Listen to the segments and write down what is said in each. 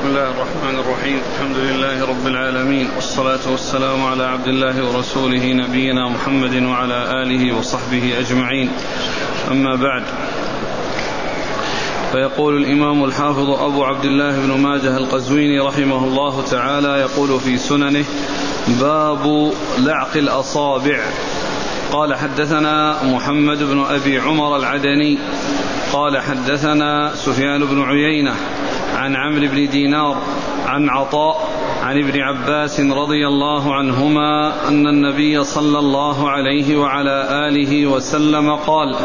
بسم الله الرحمن الرحيم. الحمد لله رب العالمين. والصلاة والسلام على عبد الله ورسوله نبينا محمد وعلى آله وصحبه أجمعين. أما بعد. فيقول الإمام الحافظ أبو عبد الله بن ماجه القزويني رحمه الله تعالى يقول في سننه باب لعق الأصابع. قال حدثنا محمد بن أبي عمر العدني. قال حدثنا سفيان بن عيينة. عن عمرو بن دينار عن عطاء عن ابن عباس رضي الله عنهما أن النبي صلى الله عليه وعلى آله وسلم قال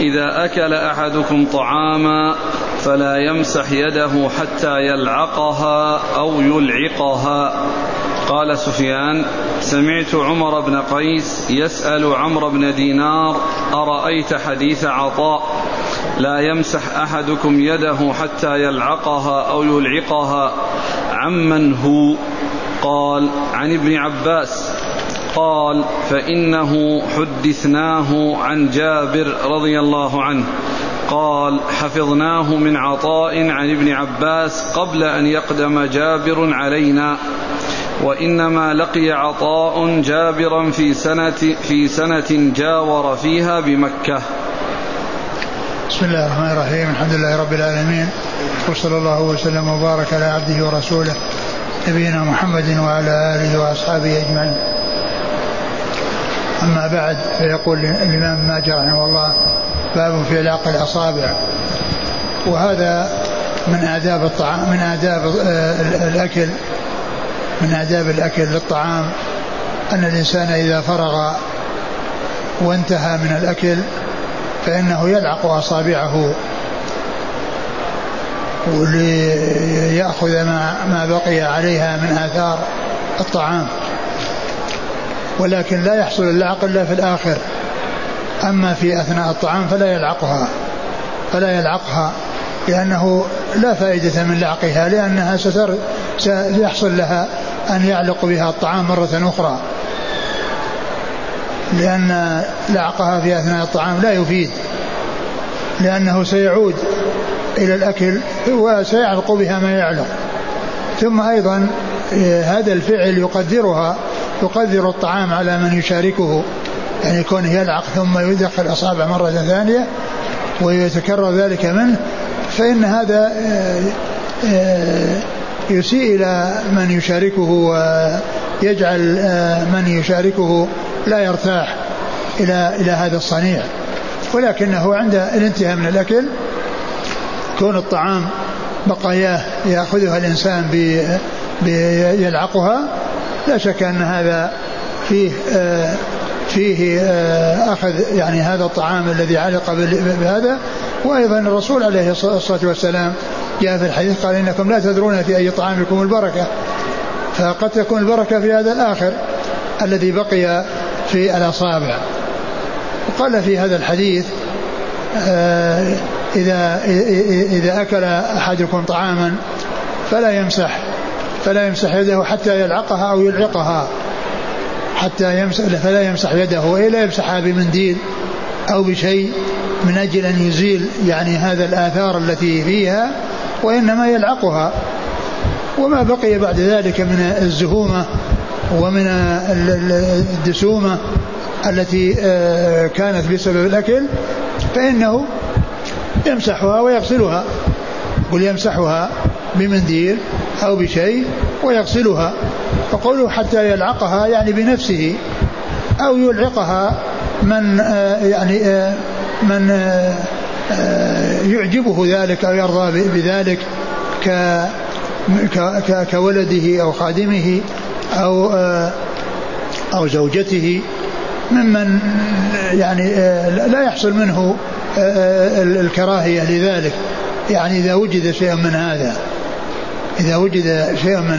إذا أكل أحدكم طعاما فلا يمسح يده حتى يلعقها أو يلعقها. قال سفيان سمعت عمر بن قيس يسأل عمرو بن دينار أرأيت حديث عطاء؟ لا يمسح أحدكم يده حتى يلعقها أو يلعقها. عمن هو؟ قال عن ابن عباس. قال فإنه حدثناه عن جابر رضي الله عنه. قال حفظناه من عطاء عن ابن عباس قبل أن يقدم جابر علينا. وإنما لقي عطاء جابرا في سنة في سنة جاور فيها بمكة. بسم الله الرحمن الرحيم، الحمد لله رب العالمين. وصلى الله وسلم وبارك على عبده ورسوله نبينا محمد وعلى آله وأصحابه أجمعين. أما بعد فيقول الإمام ماجه رحمه الله باب في علاق الأصابع. وهذا من آداب الطعام من آداب الأكل من آداب الأكل للطعام. أن الإنسان إذا فرغ وانتهى من الأكل فإنه يلعق أصابعه وليأخذ ما, ما بقي عليها من آثار الطعام. ولكن لا يحصل اللعق إلا في الآخر. أما في أثناء الطعام فلا يلعقها فلا يلعقها لأنه لا فائدة من لعقها لأنها ستر سيحصل لها أن يعلق بها الطعام مرة أخرى. لأن لعقها في أثناء الطعام لا يفيد. لأنه سيعود إلى الأكل وسيعلق بها ما يعلق ثم أيضا هذا الفعل يقدرها يقدر الطعام على من يشاركه. يعني كونه يلعق ثم يدخل أصابع مرة ثانية ويتكرر ذلك منه. فإن هذا يسيء إلى من يشاركه ويجعل من يشاركه لا يرتاح إلى إلى هذا الصنيع. ولكنه عند الانتهاء من الأكل كون الطعام بقاياه يأخذها الإنسان بيلعقها لا شك أن هذا فيه فيه أخذ يعني هذا الطعام الذي علق بهذا. وأيضا الرسول عليه الصلاة والسلام جاء في الحديث قال إنكم لا تدرون في أي طعامكم البركة. فقد تكون البركة في هذا الآخر الذي بقي في الأصابع. وقال في هذا الحديث إذا إذا أكل أحدكم طعاما فلا يمسح فلا يمسح يده حتى يلعقها أو يلعقها. حتى يمسح فلا يمسح يده وإلا يمسحها؟ بمنديل أو بشيء من أجل أن يزيل يعني هذا الآثار التي فيها وإنما يلعقها. وما بقي بعد ذلك من الزهومة ومن الدسومة التي كانت بسبب الأكل فإنه يمسحها ويغسلها. قل يمسحها بمنديل أو بشيء ويغسلها فقوله حتى يلعقها يعني بنفسه أو يلعقها من يعني من يعجبه ذلك أو يرضى بذلك ك كولده أو خادمه أو أو زوجته. ممن يعني لا يحصل منه الكراهية لذلك. يعني إذا وجد شيء من هذا إذا وجد شيء من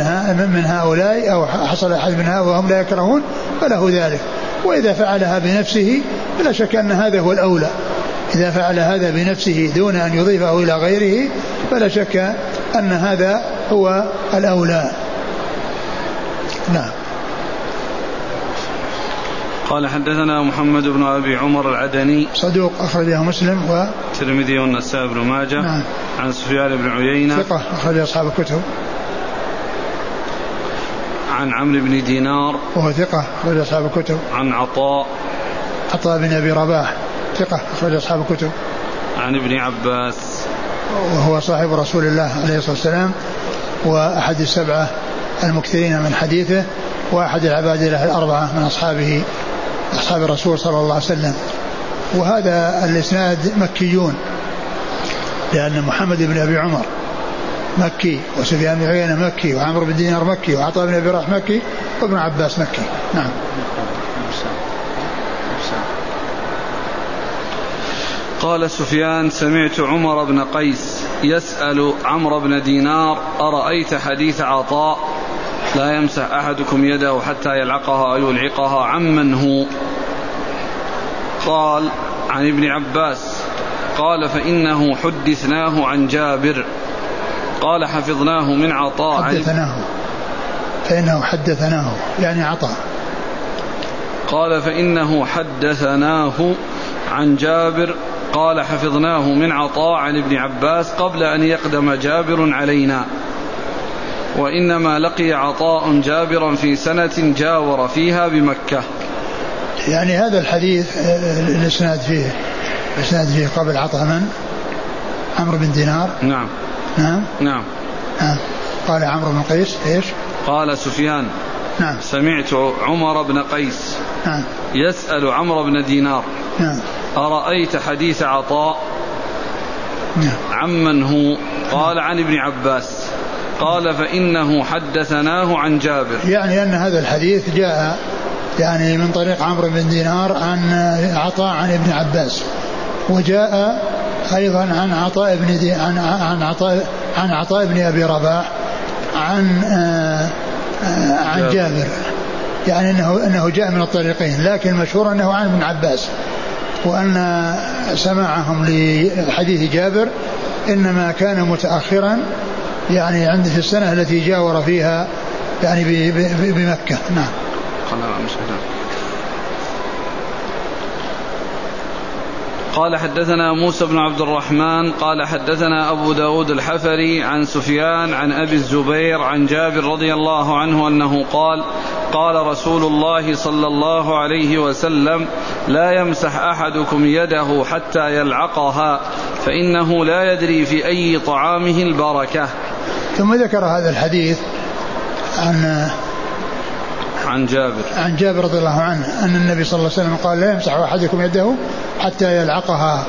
من هؤلاء أو حصل أحد من هؤلاء وهم لا يكرهون فله ذلك. وإذا فعلها بنفسه فلا شك أن هذا هو الأولى. إذا فعل هذا بنفسه دون أن يضيفه إلى غيره فلا شك أن هذا هو الأولى. نعم. قال حدثنا محمد بن أبي عمر العدني صدوق أخرجه مسلم و الترمذي والنسائي بن ماجه نعم. عن سفيان بن عيينة ثقة أخرج أصحاب الكتب. عن عمرو بن دينار وهو ثقة أخرج أصحاب الكتب. عن عطاء عطاء بن أبي رباح ثقة أخرج أصحاب الكتب. عن ابن عباس. وهو صاحب رسول الله عليه الصلاة والسلام وأحد السبعة المكثرين من حديثه وأحد العباد له الأربعة من أصحابه. أصحاب الرسول صلى الله عليه وسلم. وهذا الإسناد مكيون لأن محمد بن أبي عمر مكي وسفيان بن عيينة مكي وعمرو بن دينار مكي وعطاء بن أبي راح مكي وابن عباس مكي. نعم. قال سفيان سمعت عمر بن قيس يسأل عمرو بن دينار أرأيت حديث عطاء؟ لا يمسح أحدكم يده حتى يلعقها أو يلعقها عمن هو. قال عن ابن عباس قال فإنه حدثناه عن جابر قال حفظناه من عطاء. حدثناه. فإنه حدثناه يعني عطاء. قال فإنه حدثناه عن جابر قال حفظناه من عطاء عن ابن عباس قبل أن يقدم جابر علينا. وإنما لقي عطاء جابرا في سنة جاور فيها بمكة. يعني هذا الحديث الإسناد فيه الإسناد فيه قبل عطاء من؟ عمرو بن دينار؟ نعم. نعم؟ نعم. نعم قال عمرو بن قيس إيش؟ قال سفيان. نعم. سمعت عمر بن قيس نعم. يسأل عمرو بن دينار. نعم. أرأيت حديث عطاء؟ نعم. عمن هو؟ قال عن ابن عباس. قال فإنه حدثناه عن جابر. يعني أن هذا الحديث جاء يعني من طريق عمرو بن دينار عن عطاء عن ابن عباس وجاء أيضا عن عطاء بن دي عن عن عطاء عن عطاء بن أبي رباح عن آآ آآ عن جابر. يعني أنه أنه جاء من الطريقين لكن المشهور أنه عن ابن عباس وأن سماعهم لحديث جابر إنما كان متأخرا يعني عند في السنة التي جاور فيها يعني بمكة. نعم. قال حدثنا موسى بن عبد الرحمن قال حدثنا أبو داود الحفري عن سفيان عن أبي الزبير عن جابر رضي الله عنه أنه قال قال رسول الله صلى الله عليه وسلم لا يمسح أحدكم يده حتى يلعقها فإنه لا يدري في أي طعامه البركة. ثم ذكر هذا الحديث عن عن جابر. عن جابر رضي الله عنه أن النبي صلى الله عليه وسلم قال لا يمسح أحدكم يده حتى يلعقها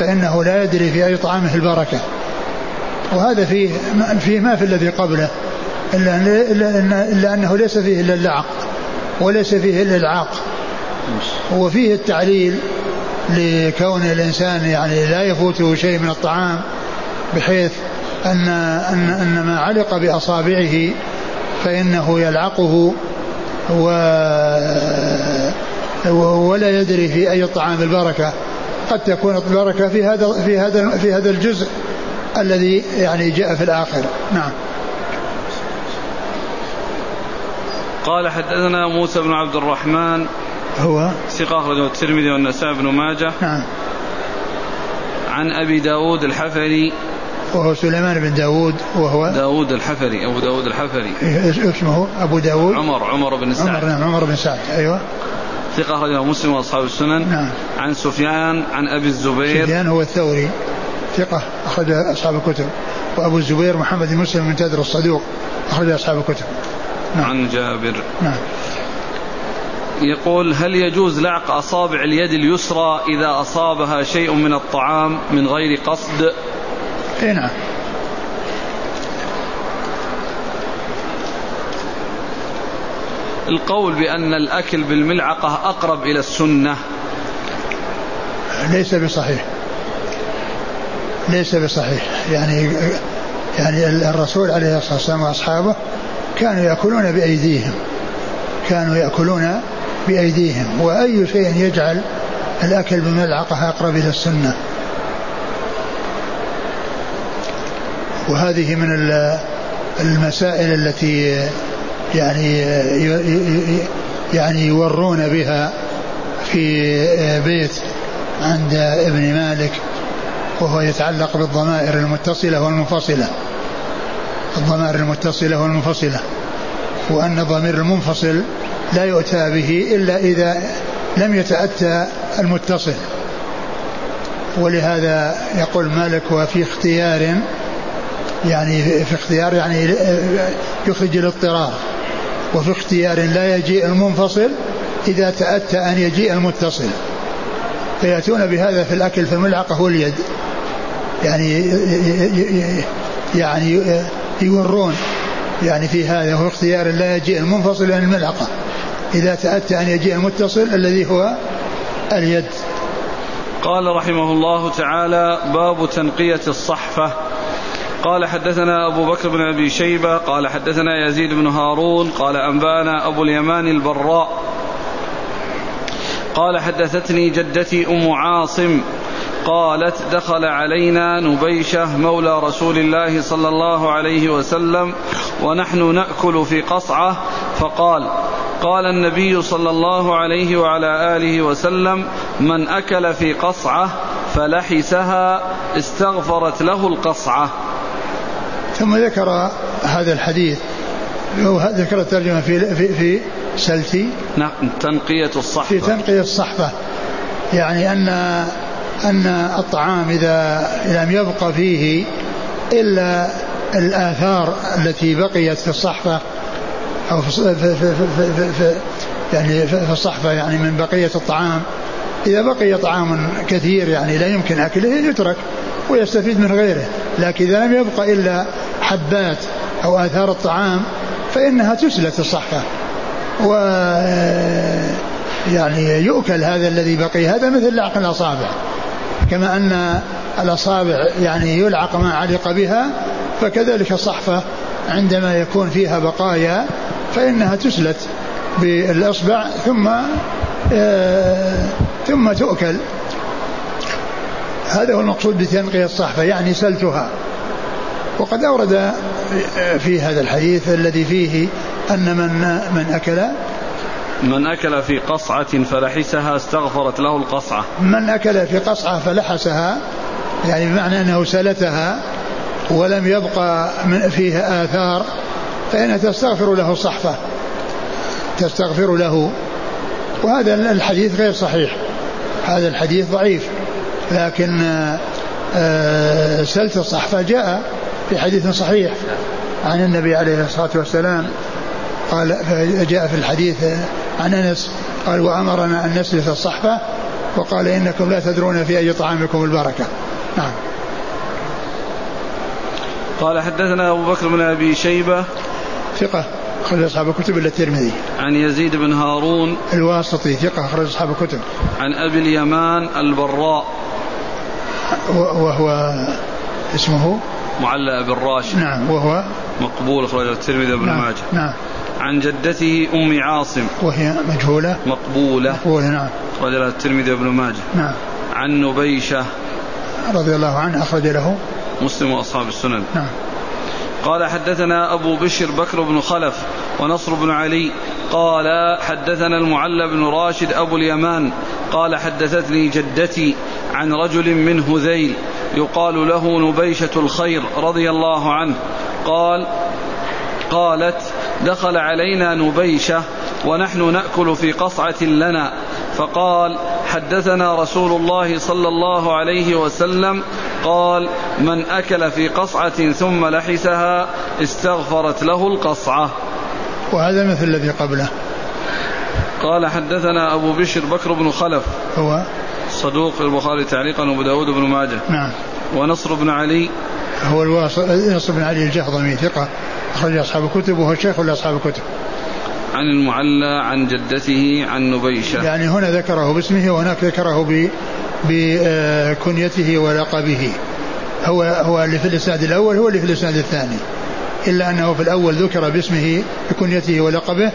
فإنه لا يدري في أي طعامه البركة. وهذا فيه فيه ما في الذي قبله إلا, إلا, إلا أنه ليس فيه إلا اللعق وليس فيه إلا العاق. وفيه التعليل لكون الإنسان يعني لا يفوته شيء من الطعام بحيث أن أن أن ما علق بأصابعه فإنه يلعقه و ولا يدري في أي الطعام البركة. قد تكون البركة في هذا في هذا في هذا الجزء الذي يعني جاء في الآخر. نعم. قال حدثنا موسى بن عبد الرحمن هو ثقة أخرجه الترمذي والنسائي بن ماجه. نعم. عن أبي داود الحفري وهو سليمان بن داود وهو داود الحفري أبو داود الحفري. اسمه أبو داود. عمر عمر بن سعد. عمر نعم عمر بن سعد أيوه. ثقة أخرجه مسلم وأصحاب السنن. نعم. عن سفيان عن أبي الزبير. سفيان هو الثوري. ثقة أخرج أصحاب الكتب. وأبو الزبير محمد بن مسلم من تدر الصدوق أخرج أصحاب الكتب. نعم. عن جابر. نعم. يقول هل يجوز لعق أصابع اليد اليسرى إذا أصابها شيء من الطعام من غير قصد؟ اي نعم القول بأن الأكل بالملعقة أقرب إلى السنة. ليس بصحيح. ليس بصحيح. يعني يعني الرسول عليه الصلاة والسلام وأصحابه كانوا يأكلون بأيديهم. كانوا يأكلون بأيديهم. وأي شيء يجعل الأكل بملعقة أقرب إلى السنة. وهذه من المسائل التي يعني يعني يورون بها في بيت عند ابن مالك وهو يتعلق بالضمائر المتصلة والمنفصلة. الضمائر المتصلة والمنفصلة. وأن الضمير المنفصل لا يؤتى به إلا إذا لم يتأتى المتصل. ولهذا يقول مالك وفي اختيار يعني في اختيار يعني يخرج الاضطرار. وفي اختيار لا يجيء المنفصل إذا تأتى أن يجيء المتصل. فيأتون بهذا في الأكل في الملعقة واليد يعني يعني يورون. يعني في هذا هو اختيار لا يجيء المنفصل عن الملعقة إذا تأتى أن يجيء المتصل الذي هو اليد. قال رحمه الله تعالى باب تنقية الصحفة. قال حدثنا أبو بكر بن أبي شيبة قال حدثنا يزيد بن هارون قال أنبانا أبو اليمان البراء. قال حدثتني جدتي أم عاصم قالت دخل علينا نبيشة مولى رسول الله صلى الله عليه وسلم ونحن نأكل في قصعة فقال قال النبي صلى الله عليه وعلى آله وسلم من أكل في قصعة فلحسها استغفرت له القصعة. ثم ذكر هذا الحديث ذكر الترجمة في في في سلتي. نعم تنقية الصحفة. في تنقية الصحفة. يعني أن أن الطعام إذا لم يبق فيه إلا الآثار التي بقيت في الصحفة أو في, في, في, في, في يعني في الصحفة يعني من بقية الطعام. إذا بقي طعام كثير يعني لا يمكن أكله يترك ويستفيد من غيره. لكن إذا لم يبق إلا حبات أو آثار الطعام فإنها تسلت الصحفة و يعني يؤكل هذا الذي بقي هذا مثل لعق الأصابع. كما أن الأصابع يعني يلعق ما علق بها فكذلك الصحفة عندما يكون فيها بقايا فإنها تسلت بالإصبع ثم ثم تؤكل. هذا هو المقصود بتنقية الصحفة يعني سلتها. وقد أورد في هذا الحديث الذي فيه أن من من أكل من أكل في قصعة فلحسها استغفرت له القصعة. من أكل في قصعة فلحسها يعني بمعنى أنه سلتها ولم يبقى من فيها آثار فإنها تستغفر له الصحفة تستغفر له. وهذا الحديث غير صحيح هذا الحديث ضعيف لكن آه، سلت الصحفة جاء في حديث صحيح عن النبي عليه الصلاة والسلام. قال جاء في الحديث عن أنس قال وأمرنا أن نسلف الصحفة وقال إنكم لا تدرون في أي طعامكم البركة. نعم. قال حدثنا أبو بكر بن أبي شيبة. ثقة أخرج أصحاب الكتب إلا الترمذي. عن يزيد بن هارون. الواسطي ثقة أخرج أصحاب الكتب. عن أبي اليمان البراء. وهو اسمه معلى بن راشد نعم وهو؟ مقبول أخرج الترمذي بن نعم ماجه. نعم. عن جدته أم عاصم. وهي مجهولة؟ مقبولة. مقبولة نعم. أخرج لها الترمذي بن ماجه. نعم. عن نبيشة. رضي الله عنه أخرج له؟ مسلم وأصحاب السنن. نعم. قال حدثنا أبو بشر بكر بن خلف ونصر بن علي. قال حدثنا المعلى بن راشد أبو اليمان. قال حدثتني جدتي عن رجل من هذيل. يقال له نبيشة الخير رضي الله عنه. قال قالت دخل علينا نبيشة ونحن نأكل في قصعة لنا. فقال حدثنا رسول الله صلى الله عليه وسلم. قال من أكل في قصعة ثم لحسها استغفرت له القصعة. وهذا مثل الذي قبله. قال حدثنا أبو بشر بكر بن خلف. هو؟ صدوق البخاري تعليقا وأبو داود بن ماجه. نعم. ونصر بن علي. هو الواصل نصر بن علي الجهضمي ثقة. أخرج أصحاب الكتب وهو شيخ لأصحاب الكتب. عن المعلى عن جدته عن نبيشة. يعني هنا ذكره باسمه وهناك ذكره بكنيته ولقبه. هو هو اللي في الإسناد الأول هو اللي في الإسناد الثاني. إلا أنه في الأول ذكر باسمه بكنيته ولقبه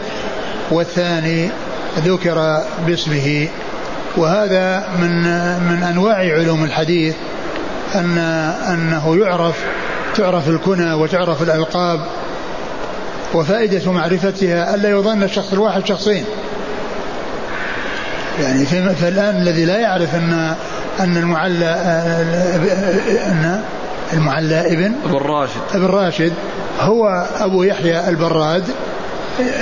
والثاني ذكر باسمه وهذا من من أنواع علوم الحديث أن أنه يعرف تعرف الكنى وتعرف الألقاب وفائدة معرفتها ألا يظن الشخص الواحد شخصين. يعني فالآن الذي لا يعرف أن أن المعلى أن المعلى ابن ابن راشد ابن راشد هو أبو يحيى البراد.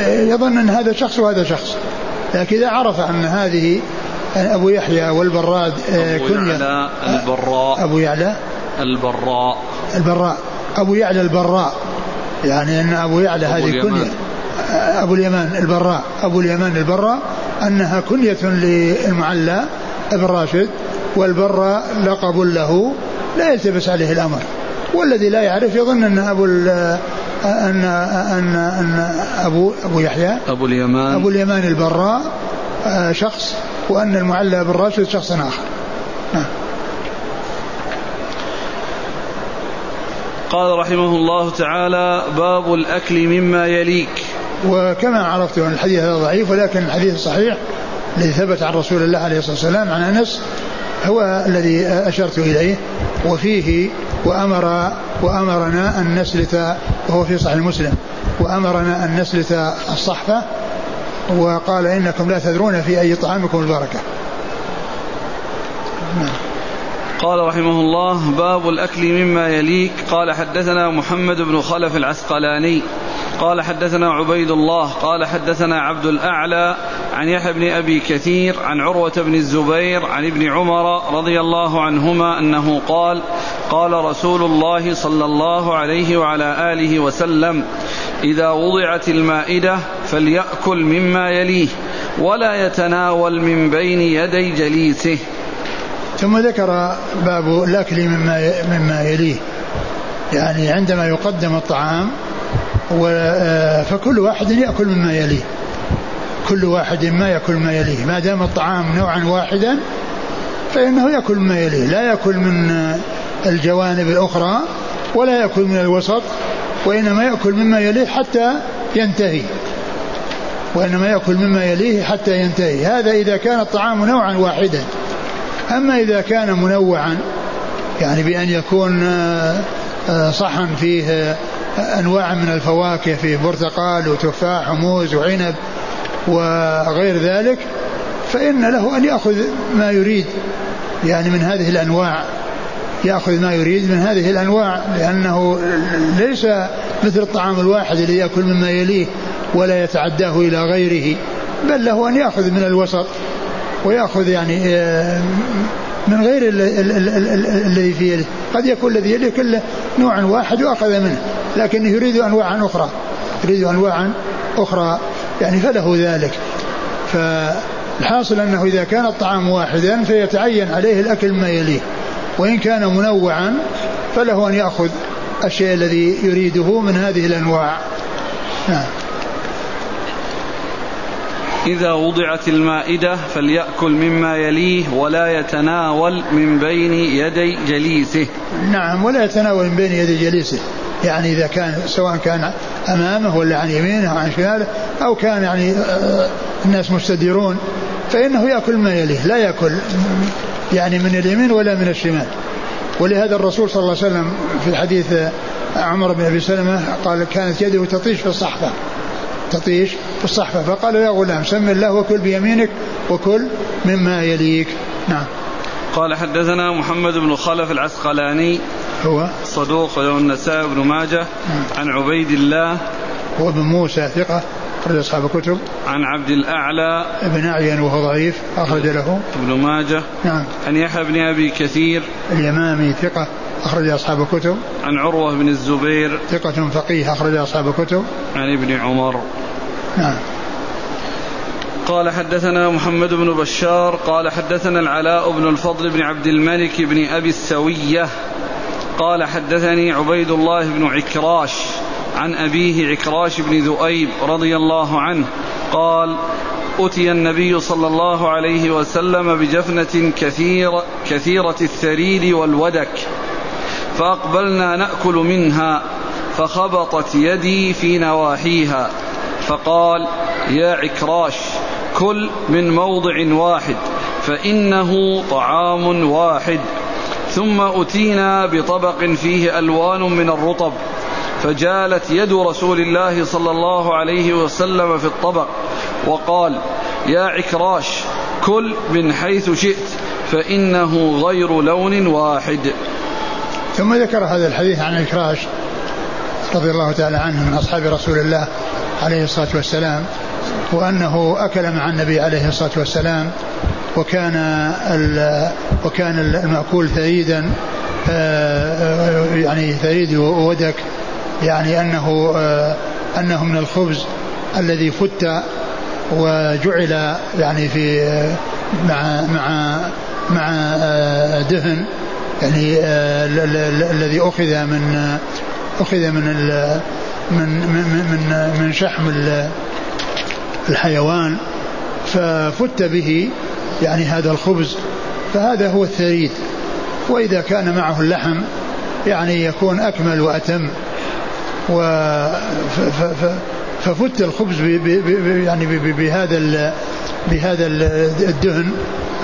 يظن أن هذا شخص وهذا شخص. لكن إذا عرف أن هذه أبو يحيى والبراد أبو كنية. يعلى البراء. أبو يعلى. البراء. البراء. أبو يعلى البراء. يعني أن أبو يعلى هذه كنية. أبو اليمان البراء. أبو اليمان البراء. أنها كنية للمعلى ابن راشد والبراء لقب له. لا يلتبس عليه الأمر. والذي لا يعرف يظن أن أبو أن أن أن أبو أبو يحيى. أبو اليمان. أبو اليمان البراء. آه، شخص وأن المعلى بن راشد شخص آخر. نعم. قال رحمه الله تعالى باب الأكل مما يليك. وكما عرفت أن الحديث هذا ضعيف ولكن الحديث الصحيح الذي ثبت عن رسول الله عليه الصلاة والسلام عن أنس هو الذي أشرت إليه وفيه وأمر وأمرنا أن نسلت وهو في صحيح مسلم وأمرنا أن نسلت الصحفة وقال إنكم لا تدرون في أي طعامكم البركة. نعم. قال رحمه الله باب الأكل مما يليك. قال حدثنا محمد بن خلف العسقلاني. قال حدثنا عبيد الله. قال حدثنا عبد الأعلى عن يحيى بن أبي كثير عن عروة بن الزبير عن ابن عمر رضي الله عنهما أنه قال قال رسول الله صلى الله عليه وعلى آله وسلم إذا وضعت المائدة فليأكل مما يليه ولا يتناول من بين يدي جليسه. ثم ذكر باب الأكل مما مما يليه. يعني عندما يقدم الطعام فكل واحد يأكل مما يليه. كل واحد ما يأكل ما يليه. ما دام الطعام نوعا واحدا فإنه يأكل مما يليه. لا يأكل من الجوانب الأخرى ولا يأكل من الوسط وإنما يأكل مما يليه حتى ينتهي. وإنما يأكل مما يليه حتى ينتهي. هذا إذا كان الطعام نوعا واحدا. أما إذا كان منوعا يعني بأن يكون آه، آه، صحن فيه آه، أنواع من الفواكه فيه برتقال وتفاح وموز وعنب وغير ذلك فإن له أن يأخذ ما يريد. يعني من هذه الأنواع يأخذ ما يريد من هذه الأنواع لأنه ليس مثل الطعام الواحد اللي يأكل مما يليه. ولا يتعداه إلى غيره بل له أن يأخذ من الوسط ويأخذ يعني آه، من غير الذي في يده. قد يكون الذي يده كله نوع واحد وأخذ منه لكنه يريد أنواعا أخرى يريد أنواعا أخرى يعني فله ذلك. فالحاصل أنه إذا كان الطعام واحدا فيتعين عليه الأكل ما يليه وإن كان منوعا فله أن يأخذ الشيء الذي يريده من هذه الأنواع. نعم. إذا وضعت المائدة فليأكل مما يليه ولا يتناول من بين يدي جليسه. نعم ولا يتناول من بين يدي جليسه. يعني إذا كان سواء كان أمامه ولا عن يمينه أو عن شماله أو كان يعني آه، الناس مستديرون فإنه يأكل ما يليه لا يأكل يعني من اليمين ولا من الشمال. ولهذا الرسول صلى الله عليه وسلم في حديث عمر بن أبي سلمة قال كانت يده تطيش في الصحفه تطيش في الصحفة. فقال يا غلام سم الله وكل بيمينك وكل مما يليك. نعم. قال حدثنا محمد بن خلف العسقلاني هو؟ صدوق له النسائي بن ماجه نعم. عن عبيد الله هو بن موسى ثقة أخرج أصحاب الكتب. عن عبد الأعلى ابن أعين وهو ضعيف أخرج له. ابن ماجه نعم. عن يحيى بن أبي كثير اليمامي ثقة أخرج أصحاب الكتب. عن عروة بن الزبير. ثقة فقيه أخرج أصحاب الكتب. عن ابن عمر. نعم. قال حدثنا محمد بن بشار قال حدثنا العلاء بن الفضل بن عبد الملك بن أبي السوية قال حدثني عبيد الله بن عكراش عن أبيه عكراش بن ذؤيب رضي الله عنه قال أتي النبي صلى الله عليه وسلم بجفنة كثير كثيرة الثريد والودك. فأقبلنا نأكل منها فخبطت يدي في نواحيها فقال يا عكراش كل من موضع واحد فإنه طعام واحد. ثم أتينا بطبق فيه ألوان من الرطب فجالت يد رسول الله صلى الله عليه وسلم في الطبق وقال يا عكراش كل من حيث شئت فإنه غير لون واحد. ثم ذكر هذا الحديث عن الكراش رضي الله تعالى عنه من أصحاب رسول الله عليه الصلاة والسلام وأنه أكل مع النبي عليه الصلاة والسلام وكان وكان المأكول ثريدا آه، يعني ثريد وودك يعني أنه آه، أنه من الخبز الذي فت وجعل يعني في آه، مع مع مع دهن يعني الذي أخذ من أخذ من من من من, من شحم الحيوان ففت به يعني هذا الخبز فهذا هو الثريد. وإذا كان معه اللحم يعني يكون أكمل وأتم. و ففت الخبز يعني بهذا بهذا الدهن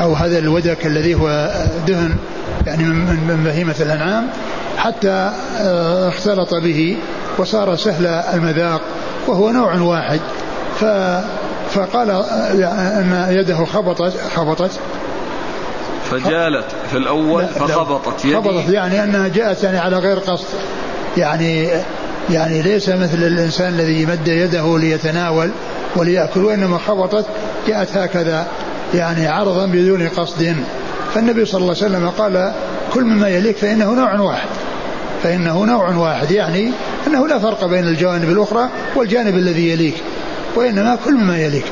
أو هذا الودك الذي هو دهن يعني من بهيمة الأنعام حتى آه، اختلط به وصار سهل المذاق وهو نوع واحد. ف فقال آه، أن يده خبطت خبطت. فجالت في الأول فخبطت يدي. خبطت يعني انها جاءت يعني على غير قصد. يعني يعني ليس مثل الإنسان الذي يمد يده ليتناول وليأكل وإنما خبطت جاءت هكذا يعني عرضا بدون قصد. فالنبي صلى الله عليه وسلم قال كل مما يليك فإنه نوع واحد. فإنه نوع واحد يعني أنه لا فرق بين الجوانب الأخرى والجانب الذي يليك وإنما كل مما يليك.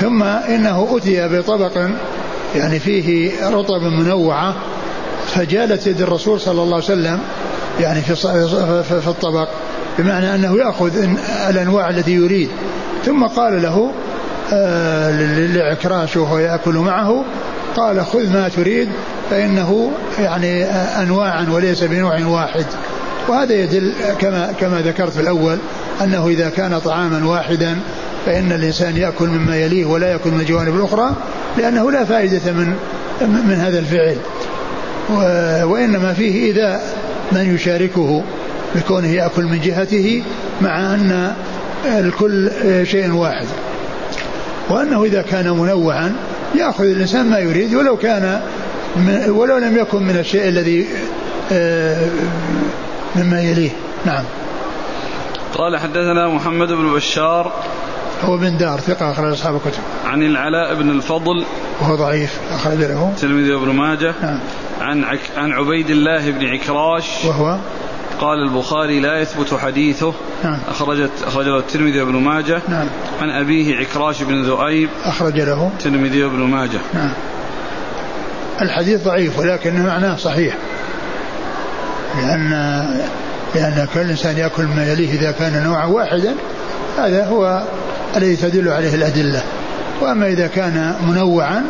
ثم إنه أتي بطبق يعني فيه رطب منوعة فجالت يد الرسول صلى الله عليه وسلم يعني في في الطبق بمعنى أنه يأخذ الأنواع التي يريد ثم قال له آه، لعكراش وهو يأكل معه قال خذ ما تريد فإنه يعني انواعا وليس بنوع واحد. وهذا يدل كما كما ذكرت في الأول أنه إذا كان طعاما واحدا فإن الإنسان يأكل مما يليه ولا يأكل من الجوانب الأخرى لأنه لا فائدة من من هذا الفعل. وإنما فيه إذا من يشاركه بكونه يأكل من جهته مع أن الكل شيء واحد. وأنه إذا كان منوعا يأخذ الإنسان ما يريد ولو كان ولو لم يكن من الشيء الذي آه، مما يليه نعم قال حدثنا محمد بن بشار هو بن دار ثقة أخرج أصحاب الكتب. عن العلاء بن الفضل وهو ضعيف أخرج له. الترمذي وابن ماجه. نعم. عن عك عن عبيد الله بن عكراش وهو قال البخاري لا يثبت حديثه. نعم. أخرجت أخرجه الترمذي وابن ماجه. نعم. عن أبيه عكراش بن ذؤيب أخرج له. الترمذي وابن ماجه. نعم. الحديث ضعيف ولكن معناه صحيح. لأن لأن كل إنسان يأكل ما يليه إذا كان نوعا واحدا هذا هو الذي تدل عليه الأدلة. وأما إذا كان منوعا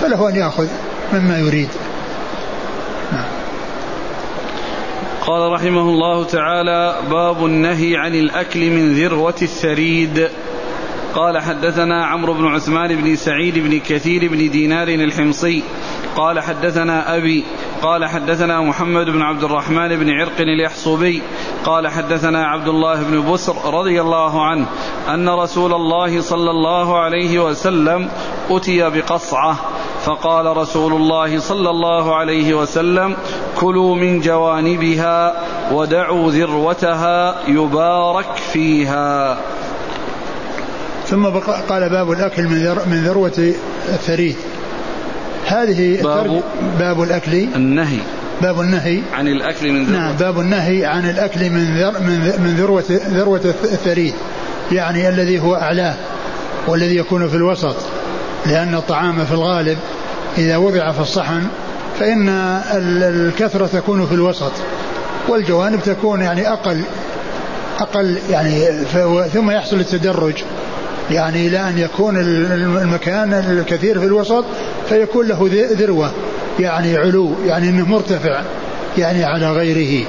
فله أن يأخذ مما يريد. قال رحمه الله تعالى باب النهي عن الأكل من ذروة الثريد. قال حدثنا عمرو بن عثمان بن سعيد بن كثير بن دينار الحمصي. قال حدثنا أبي. قال حدثنا محمد بن عبد الرحمن بن عرق اليحصبي قال حدثنا عبد الله بن بسر رضي الله عنه أن رسول الله صلى الله عليه وسلم أتي بقصعة فقال رسول الله صلى الله عليه وسلم كلوا من جوانبها ودعوا ذروتها يبارك فيها. ثم قال باب الأكل من, من ذروة الثريد. هذه باب, باب الأكل. النهي. باب النهي. عن الأكل من ذروة. نعم باب النهي عن الأكل من ذر من, من ذروة ذروة الثريد. يعني الذي هو أعلاه والذي يكون في الوسط. لأن الطعام في الغالب إذا وضع في الصحن فإن الكثرة تكون في الوسط والجوانب تكون يعني أقل أقل يعني ثم يحصل التدرج. يعني إلى أن يكون المكان الكثير في الوسط فيكون له ذروة يعني علو يعني أنه مرتفع يعني على غيره.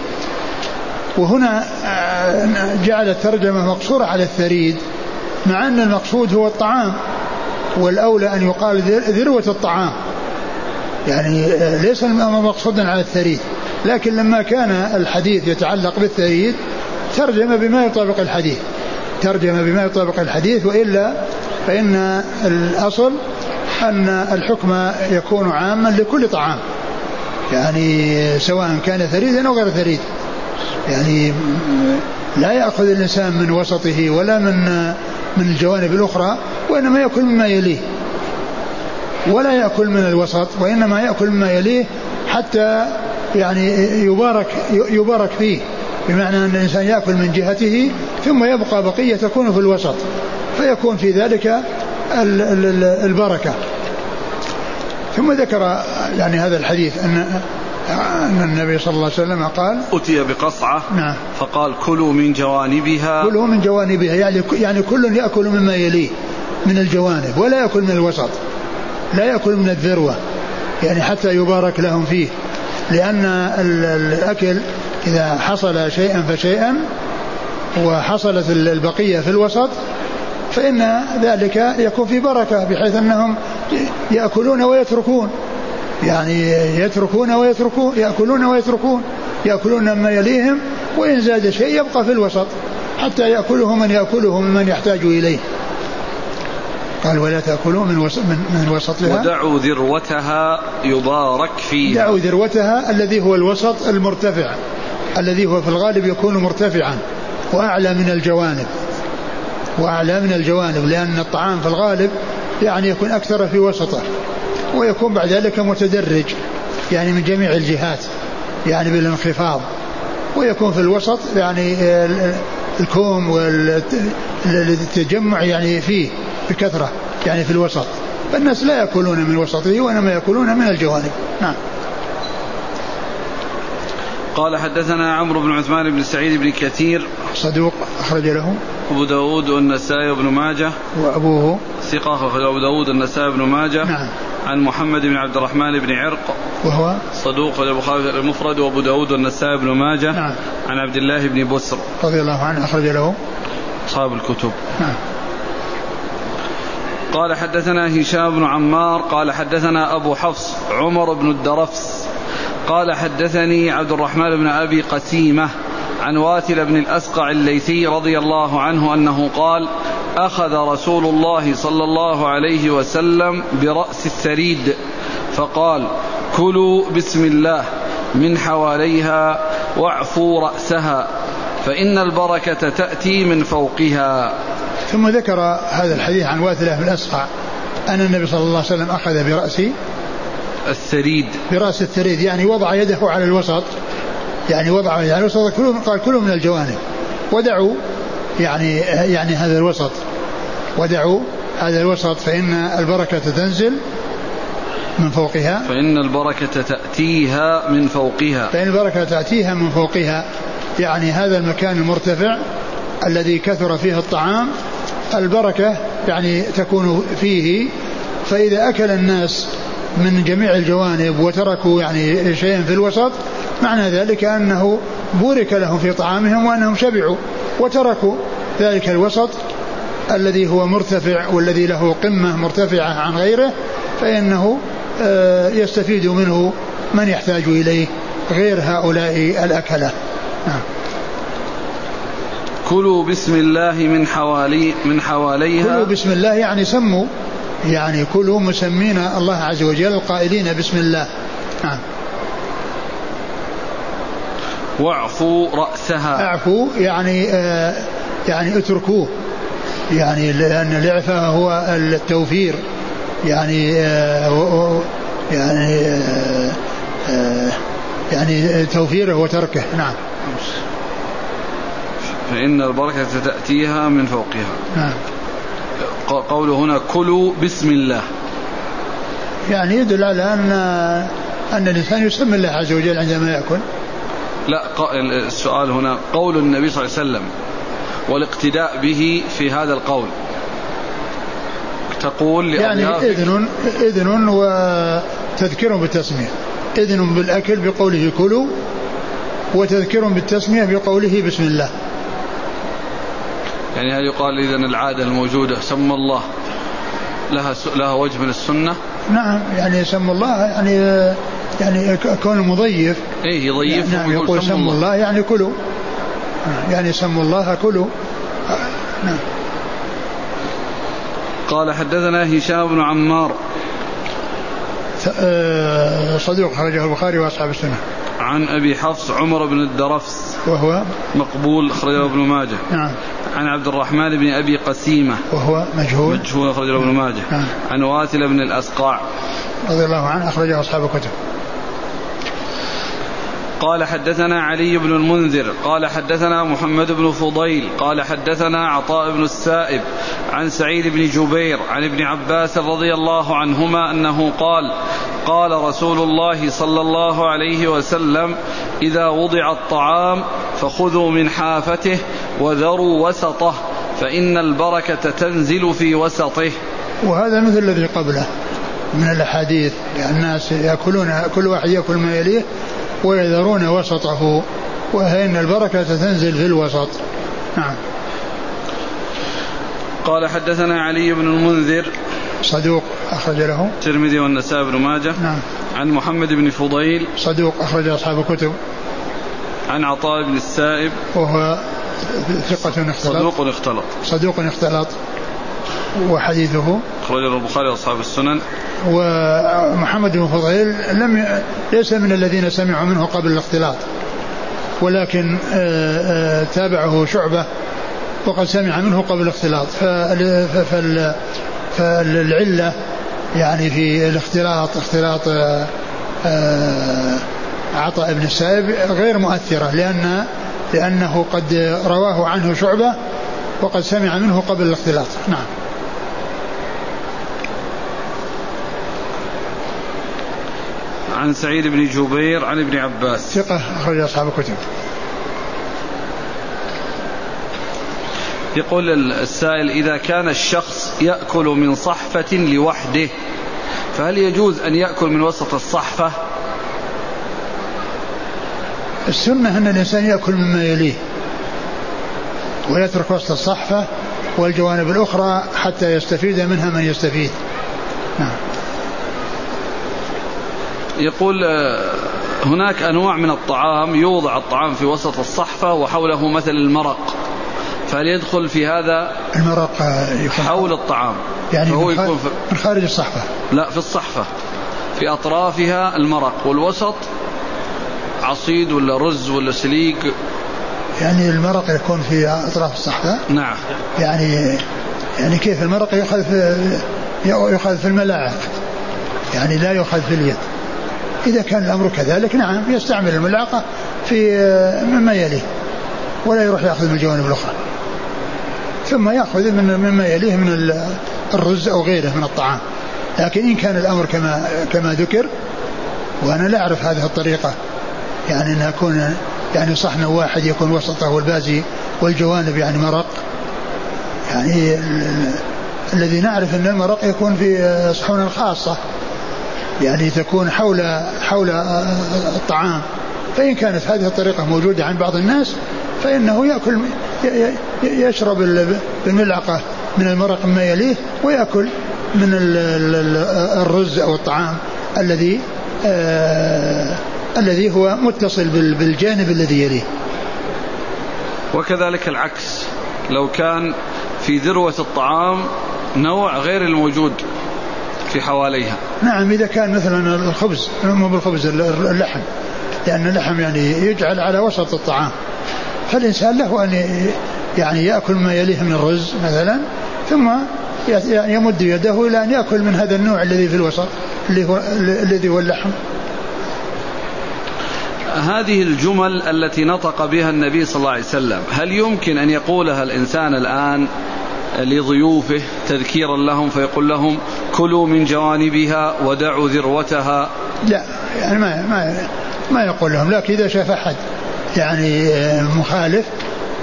وهنا آه، جعل الترجمة مقصورة على الثريد مع أن المقصود هو الطعام. والأولى أن يقال ذروة الطعام. يعني آه، ليس مقصودا على الثريد. لكن لما كان الحديث يتعلق بالثريد ترجم بما يطابق الحديث. ترجم بما يطابق الحديث وإلا فإن الأصل أن الحكم يكون عاما لكل طعام. يعني سواء كان ثريدا أو غير ثريد. يعني لا يأخذ الإنسان من وسطه ولا من من الجوانب الأخرى وإنما يأكل مما يليه. ولا يأكل من الوسط وإنما يأكل مما يليه حتى يعني يبارك يبارك فيه. بمعنى أن الإنسان يأكل من جهته ثم يبقى بقية تكون في الوسط. فيكون في ذلك البركة. ثم ذكر يعني هذا الحديث أن أن النبي صلى الله عليه وسلم قال أتي بقصعة نعم. فقال كلوا من جوانبها. كلوا من جوانبها يعني يعني كل يأكل مما يليه من الجوانب ولا يأكل من الوسط لا يأكل من الذروة يعني حتى يبارك لهم فيه لأن الأكل إذا حصل شيئا فشيئا وحصلت البقية في الوسط فإن ذلك يكون في بركة بحيث أنهم يأكلون ويتركون. يعني يتركون ويتركون يأكلون ويتركون يأكلون مما يليهم وإن زاد شيء يبقى في الوسط حتى يأكله من يأكله ممن يحتاج إليه. قال ولا تأكلوا من, وسط من, من وسطها. ودعوا ذروتها يبارك فيه دعوا ذروتها الذي هو الوسط المرتفع الذي هو في الغالب يكون مرتفعا وأعلى من الجوانب. وأعلى من الجوانب لأن الطعام في الغالب يعني يكون أكثر في وسطه. ويكون بعد ذلك متدرج يعني من جميع الجهات يعني بالانخفاض. ويكون في الوسط يعني الكوم والتجمع يعني فيه بكثرة يعني في الوسط. فالناس لا يأكلون من وسطه وإنما يأكلون من الجوانب. نعم. قال حدثنا عمرو بن عثمان بن سعيد بن كثير. صدوق أخرج له. أبو داود والنسائي وابن ماجه. وأبوه. ثقة أخرج أبو داود والنسائي وابن ماجه. نعم. عن محمد بن عبد الرحمن بن عرق وهو صدوق البخاري المفرد وأبو داود والنسائي بن ماجه نعم. عن عبد الله بن بسر. رضي الله عنه أخرج له أصحاب الكتب. نعم. قال حدثنا هشام بن عمار قال حدثنا أبو حفص عمر بن الدرفس قال حدثني عبد الرحمن بن أبي قسيمة عن واتل بن الأسقع الليثي رضي الله عنه أنه قال أخذ رسول الله صلى الله عليه وسلم برأس الثريد فقال كلوا بسم الله من حواليها واعفوا رأسها فإن البركة تأتي من فوقها. ثم ذكر هذا الحديث عن واثلة بن الأسقع أن النبي صلى الله عليه وسلم أخذ برأس الثريد برأس الثريد يعني وضع يده على الوسط يعني وضع على الوسط قال كلوا من الجوانب. ودعوا يعني يعني هذا الوسط. ودعوا هذا الوسط فإن البركة تنزل من فوقها. فإن البركة تأتيها من فوقها. فإن البركة تأتيها من فوقها يعني هذا المكان المرتفع الذي كثر فيه الطعام البركة يعني تكون فيه. فإذا أكل الناس من جميع الجوانب وتركوا يعني شيئا في الوسط معنى ذلك أنه بورك لهم في طعامهم وأنهم شبعوا وتركوا ذلك الوسط الذي هو مرتفع والذي له قمة مرتفعة عن غيره فإنه آه، يستفيد منه من يحتاج إليه غير هؤلاء الأكلة. نعم. كلوا بسم الله من حوالي من حواليها. كلوا بسم الله يعني سموا يعني كلوا مسمين الله عز وجل قائلين بسم الله. نعم. واعفوا رأسها. اعفوا يعني آه يعني اتركوه. يعني لأن الإعفاء هو التوفير. يعني آه يعني آه آه يعني توفيره وتركه. نعم. فإن البركة تأتيها من فوقها. نعم. قوله هنا كلوا بسم الله. يعني يدل على أن أن الإنسان يسمي الله عز وجل عندما يأكل. لا السؤال هنا قول النبي صلى الله عليه وسلم والاقتداء به في هذا القول. تقول يعني إذن إذن وتذكير بالتسمية. إذن بالأكل بقوله كلوا وتذكير بالتسمية بقوله بسم الله. يعني هل يقال إذا العادة الموجودة سمى الله لها لها وجه من السنة؟ نعم يعني سمى الله يعني يعني كون المضيف إيه يضيف نعم يقول سموا الله. الله يعني كلوا. يعني سموا الله كلوا. نعم قال حدثنا هشام بن عمار. آه، صدوق خرجه البخاري وأصحاب السنة. عن أبي حفص عمر بن الدرفس. وهو؟ مقبول أخرجه ابن ماجه. نعم. عن عبد الرحمن بن أبي قسيمة. وهو مجهول. مجهول أخرجه ابن ماجه. نعم. عن واثل بن الأسقاع. رضي الله عنه أخرجه أصحاب الكتب. قال حدثنا علي بن المنذر قال حدثنا محمد بن فضيل قال حدثنا عطاء بن السائب عن سعيد بن جبير عن ابن عباس رضي الله عنهما أنه قال قال رسول الله صلى الله عليه وسلم إذا وضع الطعام فخذوا من حافته وذروا وسطه فإن البركة تنزل في وسطه. وهذا مثل الذي قبله من الأحاديث الناس يأكلون كل واحد يأكل ما يليه ويذرون وسطه وإن البركة تنزل في الوسط. نعم. قال حدثنا علي بن المنذر صدوق أخرج له. الترمذي والنسائي بن ماجه. نعم. عن محمد بن فضيل. صدوق أخرج أصحاب الكتب. عن عطاء بن السائب. وهو ثقة اختلط. صدوق اختلط. صدوق اختلط. وحديثه. أخرجه البخاري وأصحاب السنن. ومحمد بن فضيل لم ليس من الذين سمعوا منه قبل الاختلاط. ولكن آه، آه، تابعه شعبة وقد سمع منه قبل الاختلاط. فالعلة يعني في الاختلاط اختلاط آه، عطاء بن السائب غير مؤثرة لأن لأنه قد رواه عنه شعبة وقد سمع منه قبل الاختلاط. نعم. عن سعيد بن جبير عن ابن عباس. ثقة أخرج أصحاب الكتب. يقول السائل إذا كان الشخص يأكل من صحفة لوحده فهل يجوز أن يأكل من وسط الصحفة؟ السنة أن الإنسان يأكل مما يليه ويترك وسط الصحفة والجوانب الأخرى حتى يستفيد منها من يستفيد. نعم. يقول آه، هناك أنواع من الطعام يوضع الطعام في وسط الصحفة وحوله مثل المرق. فهل يدخل في هذا المرق آه، يكون حول الطعام. يعني فهو من, يكون في من خارج الصحفة. لا في الصحفة. في أطرافها المرق. والوسط عصيد ولا رز ولا سليق. يعني المرق يكون في أطراف الصحفة؟ نعم. يعني يعني كيف المرق يؤخذ في يؤخذ في الملاعق يعني لا يؤخذ في اليد. إذا كان الأمر كذلك نعم يستعمل الملعقة في آه، مما يليه ولا يروح يأخذ من الجوانب الأخرى. ثم يأخذ من مما يليه من الرز أو غيره من الطعام. لكن إن كان الأمر كما كما ذكر وأنا لا أعرف هذه الطريقة يعني أن يكون يعني صحن واحد يكون وسطه البازي والجوانب يعني مرق يعني الذي نعرف أن المرق يكون في صحون خاصة. يعني تكون حول حول الطعام. فإن كانت هذه الطريقة موجودة عند بعض الناس فإنه يأكل يشرب بالملعقة من المرق ما يليه ويأكل من الرز أو الطعام الذي آه الذي هو متصل بالجانب الذي يليه. وكذلك العكس. لو كان في ذروة الطعام نوع غير الموجود في حواليها. نعم إذا كان مثلا الخبز مو بالخبز اللحم. لأن اللحم يعني يجعل على وسط الطعام. فالإنسان له أن يعني يأكل ما يليه من الرز مثلا ثم يمد يده إلى أن يأكل من هذا النوع الذي في الوسط اللي هو الذي هو اللحم. هذه الجمل التي نطق بها النبي صلى الله عليه وسلم هل يمكن أن يقولها الإنسان الآن؟ لضيوفه تذكيرا لهم فيقول لهم كلوا من جوانبها ودعوا ذروتها. لا يعني ما ما ما يقول لهم لكن إذا شاف أحد يعني مخالف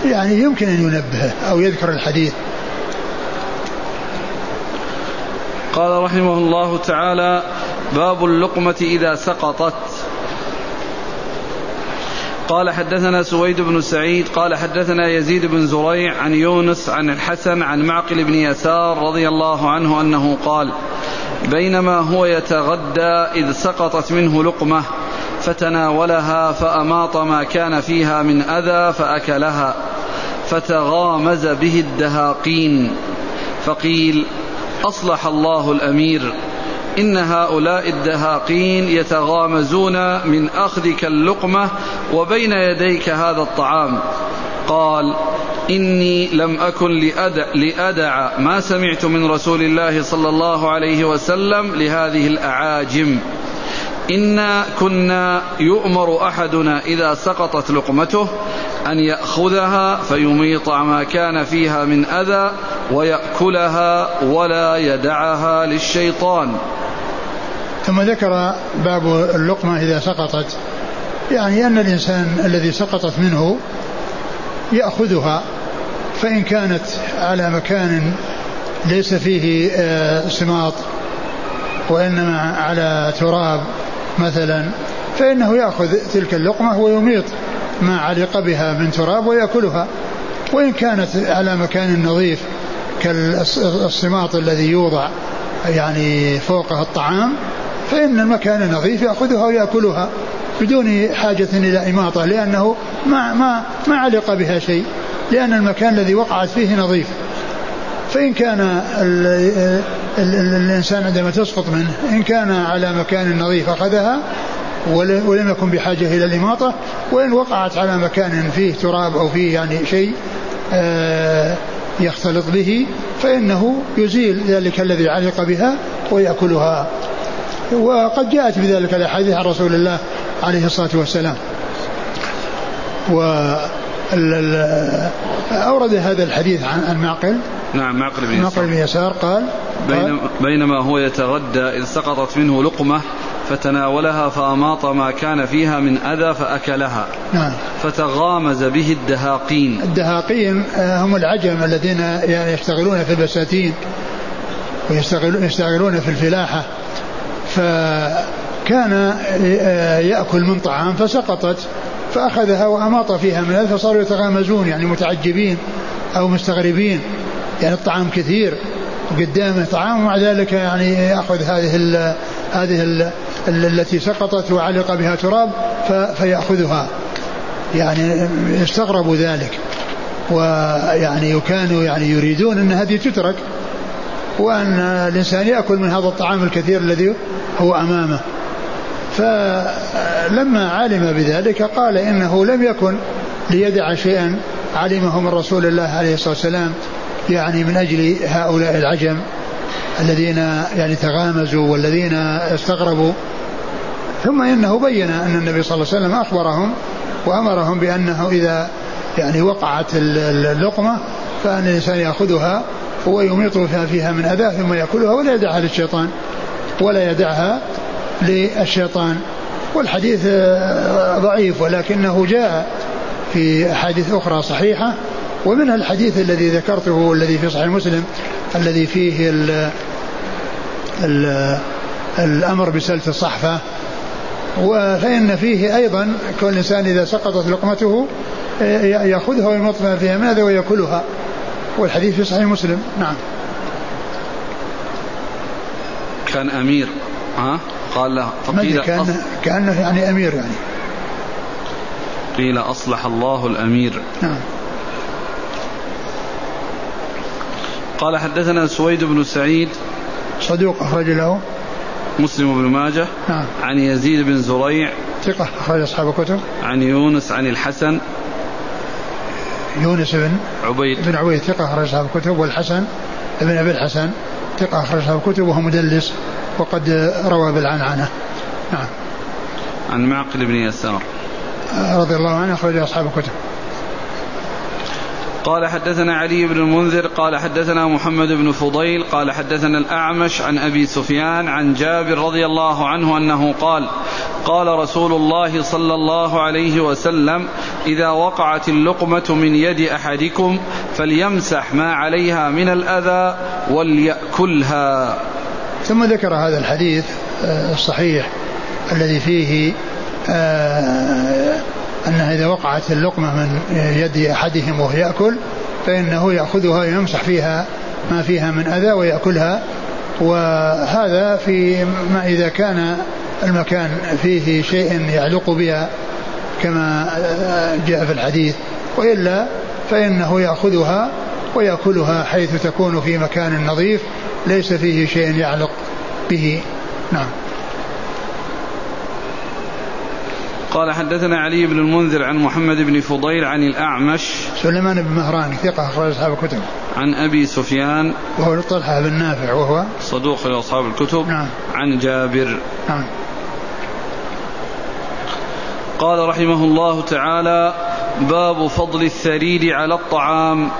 يعني يمكن أن ينبهه أو يذكر الحديث. قال رحمه الله تعالى باب اللقمة إذا سقطت قال حدثنا سويد بن سعيد قال حدثنا يزيد بن زريع عن يونس عن الحسن عن معقل بن يسار رضي الله عنه أنه قال بينما هو يتغدى إذ سقطت منه لقمة فتناولها فأماط ما كان فيها من أذى فأكلها فتغامز به الدهاقين فقيل أصلح الله الأمير. إن هؤلاء الدهاقين يتغامزون من أخذك اللقمة وبين يديك هذا الطعام. قال إني لم أكن لأدع, لأدع ما سمعت من رسول الله صلى الله عليه وسلم لهذه الأعاجم. إنا كنا يؤمر أحدنا إذا سقطت لقمته أن يأخذها فيميط ما كان فيها من أذى ويأكلها ولا يدعها للشيطان. ثم ذكر باب اللقمة إذا سقطت يعني أن الإنسان الذي سقطت منه يأخذها فإن كانت على مكان ليس فيه آه، سماط وإنما على تراب مثلا فإنه يأخذ تلك اللقمة ويميط ما علق بها من تراب ويأكلها. وإن كانت على مكان نظيف كالصماط الذي يوضع يعني فوقها الطعام فإن المكان النظيف يأخذها ويأكلها بدون حاجة إلى إماطة لأنه ما ما ما علق بها شيء لأن المكان الذي وقعت فيه نظيف. فإن كان الإنسان عندما تسقط منه إن كان على مكان نظيف أخذها ولم يكن بحاجة إلى الإماطة وإن وقعت على مكان فيه تراب أو فيه يعني شيء آه، يختلط به فإنه يزيل ذلك الذي علق بها ويأكلها. وقد جاءت بذلك الأحاديث عن رسول الله عليه الصلاة والسلام. و أورد هذا الحديث عن معقل. نعم معقل بن معقل بن يسار. قال بينما, بينما هو يتغدى إذ سقطت منه لقمة فتناولها فأماط ما كان فيها من أذى فأكلها. نعم. فتغامز به الدهاقين. الدهاقين آه، هم العجم الذين يشتغلون في البساتين ويشتغلون في الفلاحة. فكان آه، يأكل من طعام فسقطت فأخذها وأماط فيها من فصاروا يتغامزون يعني متعجبين أو مستغربين. يعني الطعام كثير قدامه طعام ومع ذلك يعني يأخذ هذه ال هذه ال التي سقطت وعلق بها تراب فيأخذها. يعني استغربوا ذلك. ويعني وكانوا يعني يريدون أن هذه تترك وأن الإنسان يأكل من هذا الطعام الكثير الذي هو أمامه. فلما علم بذلك قال إنه لم يكن ليدع شيئا علمه من رسول الله عليه الصلاة والسلام. يعني من أجل هؤلاء العجم الذين يعني تغامزوا والذين استغربوا. ثم إنه بين أن النبي صلى الله عليه وسلم أخبرهم وأمرهم بأنه إذا يعني وقعت اللقمة فأن الإنسان يأخذها ويميط فيها من أذى ثم يأكلها ولا يدعها للشيطان ولا يدعها للشيطان. والحديث ضعيف ولكنه جاء في أحاديث أخرى صحيحة ومنها الحديث الذي ذكرته الذي في صحيح مسلم الذي فيه ال ال الأمر بسلة الصحفة فإن فيه أيضا كل إنسان إذا سقطت لقمته يأخذها ويمطمئ فيها ماذا ويأكلها. والحديث في صحيح مسلم نعم. كان أمير ها؟ قال له فقيل كأنه, كأنه يعني أمير يعني. قيل أصلح الله الأمير. نعم. قال حدثنا سويد بن سعيد صدوق أخرج له. مسلم بن ماجه نعم. عن يزيد بن زريع ثقة أخرج أصحاب الكتب. عن يونس عن الحسن يونس بن عبيد. بن عبيد ثقة أخرج أصحاب الكتب. والحسن بن أبي الحسن ثقة أخرج أصحاب الكتب. وهو مدلس وقد روى بالعنعنة. نعم. عن معقل بن يسار. رضي الله عنه أخرج أصحاب الكتب. قال حدثنا علي بن المنذر قال حدثنا محمد بن فضيل قال حدثنا الأعمش عن أبي سفيان عن جابر رضي الله عنه أنه قال قال رسول الله صلى الله عليه وسلم إذا وقعت اللقمة من يد أحدكم فليمسح ما عليها من الأذى وليأكلها. ثم ذكر هذا الحديث آه، الصحيح الذي فيه آه، أنها إذا وقعت اللقمة من يد أحدهم وهو يأكل فإنه يأخذها ويمسح فيها ما فيها من أذى ويأكلها. وهذا في ما إذا كان المكان فيه شيء يعلق بها كما جاء في الحديث. وإلا فإنه يأخذها ويأكلها حيث تكون في مكان نظيف ليس فيه شيء يعلق به. نعم. قال حدثنا علي بن المنذر عن محمد بن فضيل عن الأعمش سليمان بن مهران ثقة أخرج أصحاب الكتب. عن أبي سفيان وهو طلحة بن نافع وهو صدوق لأصحاب الكتب نعم. عن جابر. نعم. قال رحمه الله تعالى باب فضل الثريد على الطعام.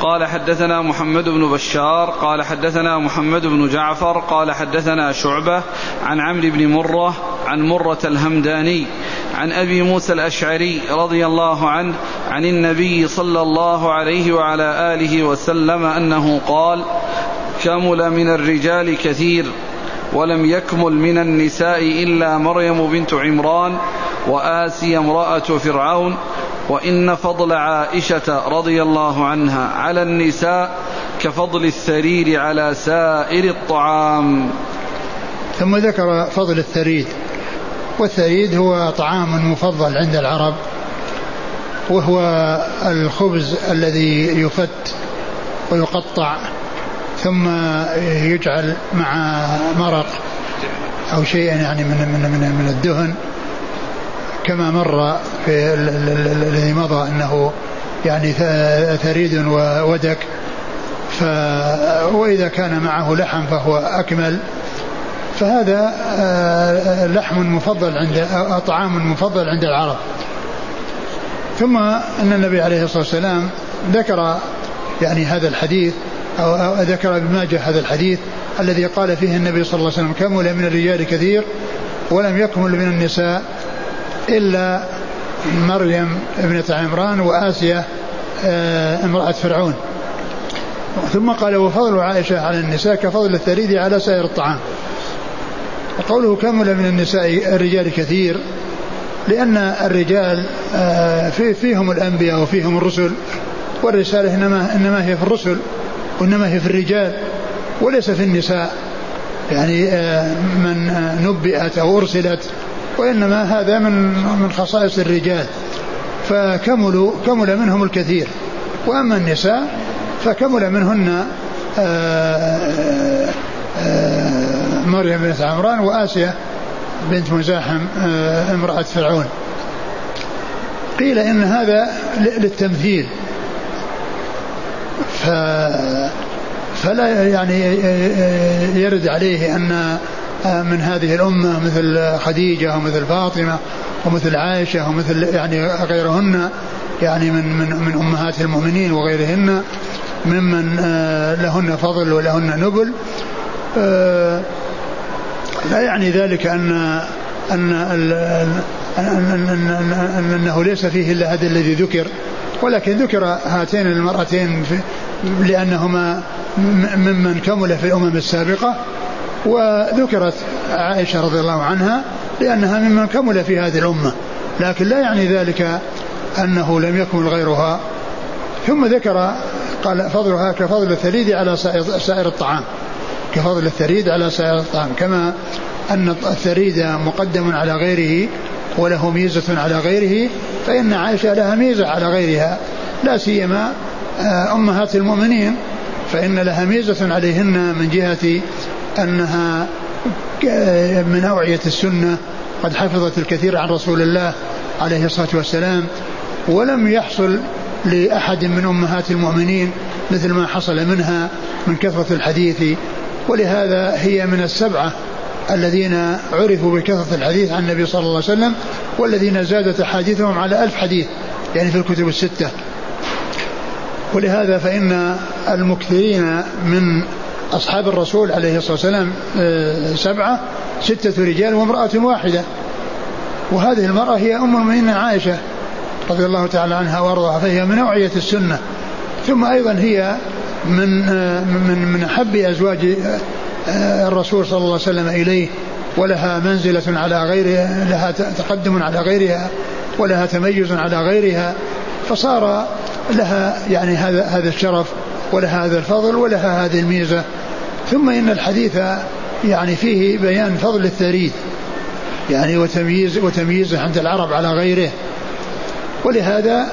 قال حدثنا محمد بن بشار قال حدثنا محمد بن جعفر قال حدثنا شعبة عن عمرو بن مرة عن مرة الهمداني عن أبي موسى الأشعري رضي الله عنه عن النبي صلى الله عليه وعلى آله وسلم أنه قال كمل من الرجال كثير ولم يكمل من النساء إلا مريم بنت عمران وآسي امرأة فرعون وإن فضل عائشة رضي الله عنها على النساء كفضل الثريد على سائر الطعام. ثم ذكر فضل الثريد. والثريد هو طعام مفضل عند العرب وهو الخبز الذي يفت ويقطع ثم يجعل مع مرق أو شيء يعني من من من, من الدهن كما مر في الذي مضى أنه يعني ثريد وودك ف وإذا كان معه لحم فهو أكمل. فهذا آه، لحم مفضل عند طعام مفضل عند العرب. ثم أن النبي عليه الصلاة والسلام ذكر يعني هذا الحديث أو ذكر ابن ماجه هذا الحديث الذي قال فيه النبي صلى الله عليه وسلم كمل من الرجال كثير ولم يكمل من النساء إلا مريم ابنة عمران وآسيا آه، امرأة فرعون. ثم قال وفضل عائشة على النساء كفضل الثريد على سائر الطعام. وقوله كمل من النساء الرجال كثير لأن الرجال آه، في فيهم الأنبياء وفيهم الرسل والرسالة إنما إنما هي في الرسل وإنما هي في الرجال وليس في النساء. يعني آه، من نبئت أو أرسلت وإنما هذا من من خصائص الرجال. فكملوا كمل منهم الكثير. وأما النساء فكمل منهن آه، مريم بنت عمران وآسيا بنت مزاحم آه، امرأة فرعون. قيل إن هذا للتمثيل. ف فلا يعني يرد عليه أن من هذه الأمة مثل خديجة ومثل فاطمة ومثل عائشة ومثل يعني غيرهن يعني من من من أمهات المؤمنين وغيرهن ممن آه، لهن فضل ولهن نبل. آه، لا يعني ذلك أن أن, أن, أن, أن أنه ليس فيه إلا هذا الذي ذكر. ولكن ذكر هاتين المرأتين لأنهما ممن كمل في الأمم السابقة وذكرت عائشة رضي الله عنها لأنها ممن كمل في هذه الأمة. لكن لا يعني ذلك أنه لم يكمل غيرها. ثم ذكر قال فضلها كفضل الثريد على سائر الطعام. كفضل الثريد على سائر الطعام كما أن الثريد مقدم على غيره وله ميزة على غيره فإن عائشة لها ميزة على غيرها لا سيما آه، أمهات المؤمنين فإن لها ميزة عليهن من جهة أنها من أوعية السنة قد حفظت الكثير عن رسول الله عليه الصلاة والسلام ولم يحصل لأحد من أمهات المؤمنين مثل ما حصل منها من كثرة الحديث ولهذا هي من السبعة الذين عرفوا بكثرة الحديث عن النبي صلى الله عليه وسلم والذين زادت أحاديثهم على ألف حديث يعني في الكتب الستة. ولهذا فإن المكثرين من أصحاب الرسول عليه الصلاة والسلام آه، سبعة ستة رجال وامرأة واحدة. وهذه المرأة هي أم المؤمنين عائشة رضي الله تعالى عنها وأرضاها فهي من أوعية السنة. ثم أيضا هي من آه، من من أحب أزواج آه، الرسول صلى الله عليه وسلم إليه ولها منزلة على غيرها لها تقدم على غيرها ولها تميز على غيرها فصار لها يعني هذا هذا الشرف ولها هذا الفضل ولها هذه الميزة. ثم إن الحديث يعني فيه بيان فضل الثريد يعني وتمييز وتمييزه عند العرب على غيره. ولهذا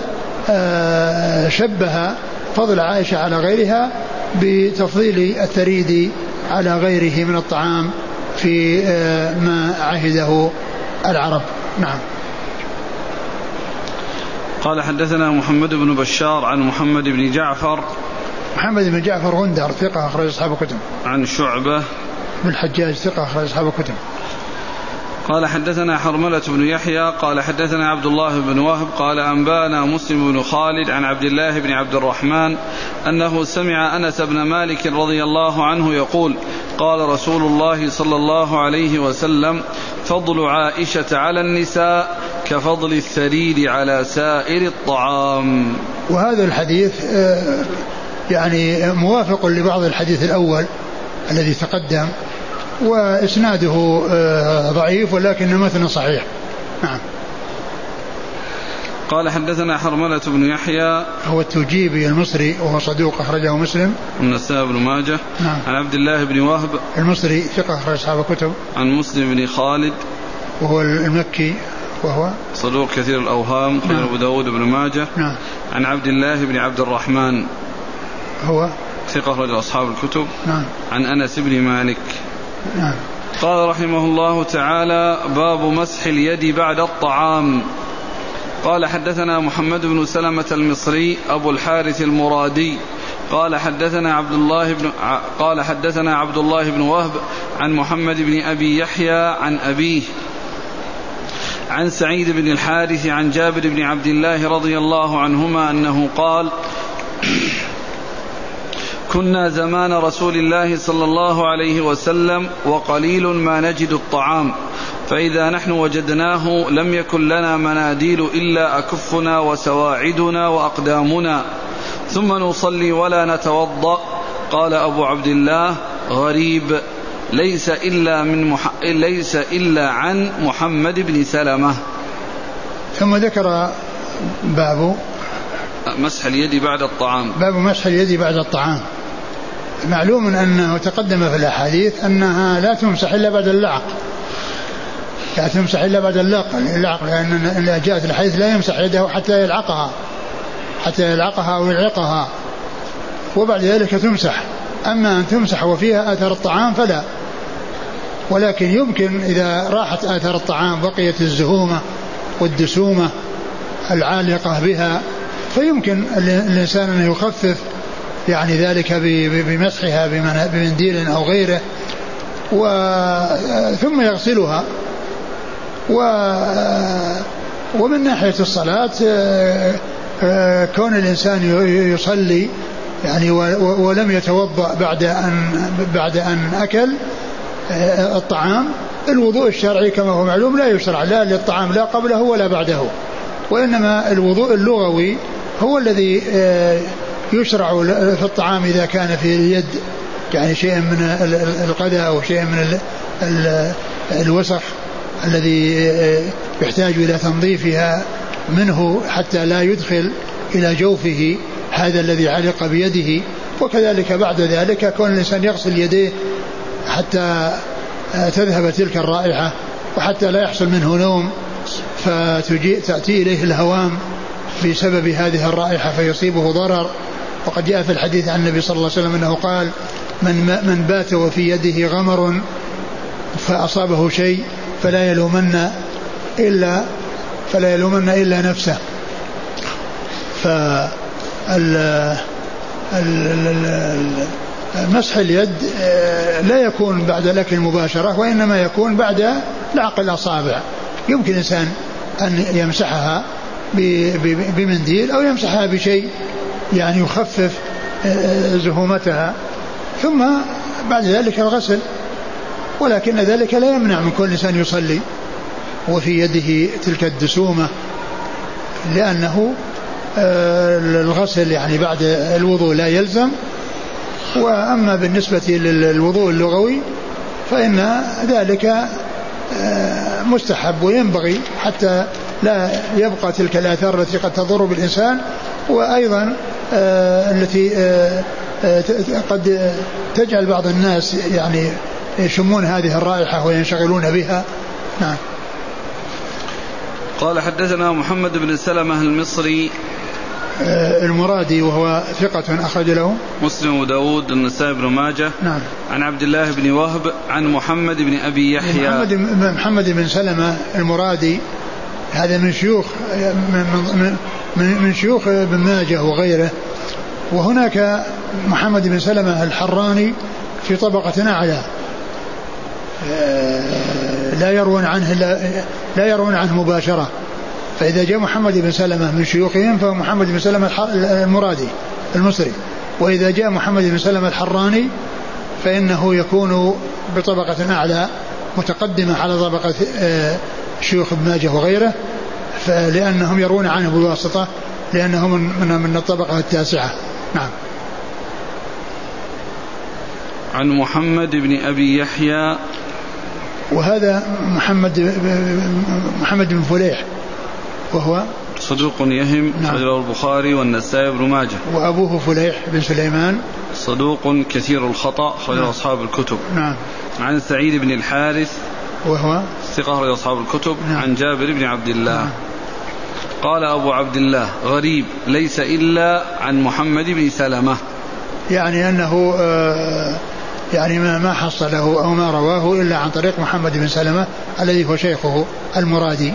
آه، شبه فضل عائشة على غيرها بتفضيل الثريد على غيره من الطعام في آه، ما عهده العرب. نعم. قال حدثنا محمد بن بشار عن محمد بن جعفر. محمد بن جعفر غندر ثقة أخرج أصحاب الكتب. عن شعبة. بن الحجاج ثقة أخرج أصحاب الكتب. قال حدثنا حرملة بن يحيى قال حدثنا عبد الله بن وهب قال أنبأنا مسلم بن خالد عن عبد الله بن عبد الرحمن أنه سمع أنس بن مالك رضي الله عنه يقول قال رسول الله صلى الله عليه وسلم فضل عائشة على النساء كفضل الثريد على سائر الطعام. وهذا الحديث آه، يعني موافق لبعض الحديث الأول الذي تقدم. وإسناده آه، ضعيف ولكن متن صحيح. نعم. قال حدثنا حرملة بن يحيى. هو التوجيبي المصري وهو صدوق أخرجه مسلم. النساء بن ماجه. نعم. عن عبد الله بن وهب. المصري ثقة أخرج أصحاب الكتب. عن مسلم بن خالد. وهو المكي وهو؟ صدوق كثير الأوهام نعم. أبو داود بن ماجه. نعم. عن عبد الله بن عبد الرحمن. هو؟ ثقة أخرج أصحاب الكتب. نعم. عن أنس بن مالك. نعم. قال رحمه الله تعالى باب مسح اليد بعد الطعام. قال حدثنا محمد بن سلمة المصري أبو الحارث المرادي. قال حدثنا عبد الله بن قال حدثنا عبد الله بن وهب عن محمد بن أبي يحيى عن أبيه عن سعيد بن الحارث عن جابر بن عبد الله رضي الله عنهما أنه قال كنا زمان رسول الله صلى الله عليه وسلم وقليل ما نجد الطعام فإذا نحن وجدناه لم يكن لنا مناديل إلا أكفنا وسواعدنا وأقدامنا. ثم نصلي ولا نتوضأ قال أبو عبد الله غريب ليس إلا من مح... ليس إلا عن محمد بن سلمة. ثم ذكر باب مسح اليد بعد الطعام. باب مسح اليد بعد الطعام. معلوم أنه تقدم في الأحاديث أنها لا تمسح إلا بعد اللعق. لا تمسح إلا بعد اللعق اللعق لأن جاءت الحديث لا يمسح يده حتى يلعقها حتى يلعقها أو يلعقها. وبعد ذلك تمسح. أما أن تمسح وفيها آثار الطعام فلا. ولكن يمكن إذا راحت آثار الطعام بقيت الزهومة والدسومة العالقة بها فيمكن الإنسان أن يخفف يعني ذلك بمسحها بمنديل أو غيره و ثم يغسلها. و ومن ناحية الصلاة كون الإنسان يصلي يعني ولم يتوضأ بعد أن بعد أن أكل الطعام الوضوء الشرعي كما هو معلوم لا يشرع لا للطعام لا قبله ولا بعده. وإنما الوضوء اللغوي هو الذي يشرع في الطعام إذا كان في اليد يعني شيء من القذى أو شيء من الوسخ الذي يحتاج إلى تنظيفها منه حتى لا يدخل إلى جوفه هذا الذي علق بيده. وكذلك بعد ذلك كون الإنسان يغسل يديه حتى تذهب تلك الرائحة وحتى لا يحصل منه نوم فتأتي إليه الهوام بسبب هذه الرائحة فيصيبه ضرر. وقد جاء في الحديث عن النبي صلى الله عليه وسلم أنه قال من من بات وفي يده غمر فأصابه شيء فلا يلومن الا فلا يلومن إلا نفسه. ف مسح اليد آه، لا يكون بعد الأكل مباشره وإنما يكون بعد لعق الأصابع يمكن الإنسان أن يمسحها بمنديل أو يمسحها بشيء يعني يخفف آه، آه، زهومتها. ثم بعد ذلك الغسل. ولكن ذلك لا يمنع من كل إنسان يصلي وفي يده تلك الدسومة لأنه آه، الغسل يعني بعد الوضوء لا يلزم. وأما بالنسبة للوضوء اللغوي فإن ذلك مستحب وينبغي حتى لا يبقى تلك الآثار التي قد تضر بالإنسان. وأيضا التي آه، آه، قد تجعل بعض الناس يعني يشمون هذه الرائحة وينشغلون بها. نعم. قال حدثنا محمد بن سلمة المصري. آه، المرادي وهو ثقة أخرج له. مسلم وداود النسائي بن ماجه. نعم. عن عبد الله بن وهب عن محمد بن أبي يحيى. محمد محمد بن سلمة المرادي هذا من شيوخ من, من, من, شيوخ ابن ماجه وغيره وهناك محمد بن سلمة الحراني في طبقة أعلى آه، لا يروون عنه لا يروون عنه مباشرة. فإذا جاء محمد بن سلمة من شيوخهم فهو محمد بن سلمة المرادي المصري. وإذا جاء محمد بن سلمة الحراني فإنه يكون بطبقة أعلى متقدمة على طبقة آه، شيوخ ابن ماجه وغيره. لأنهم يرون عنه بواسطة لأنه من, من الطبقة التاسعة. نعم. عن محمد بن أبي يحيى. وهذا محمد محمد بن فليح وهو صدوق يهم نعم. البخاري والنسائي بن ماجه. وأبوه فليح بن سليمان. صدوق كثير الخطأ خرج نعم. أصحاب الكتب. نعم. عن سعيد بن الحارث. وهو ثقة خرج أصحاب الكتب نعم. عن جابر بن عبد الله. نعم. قال أبو عبد الله غريب ليس إلا عن محمد بن سلمة. يعني أنه آه يعني ما ما حصله أو ما رواه إلا عن طريق محمد بن سلمة الذي هو شيخه المرادي.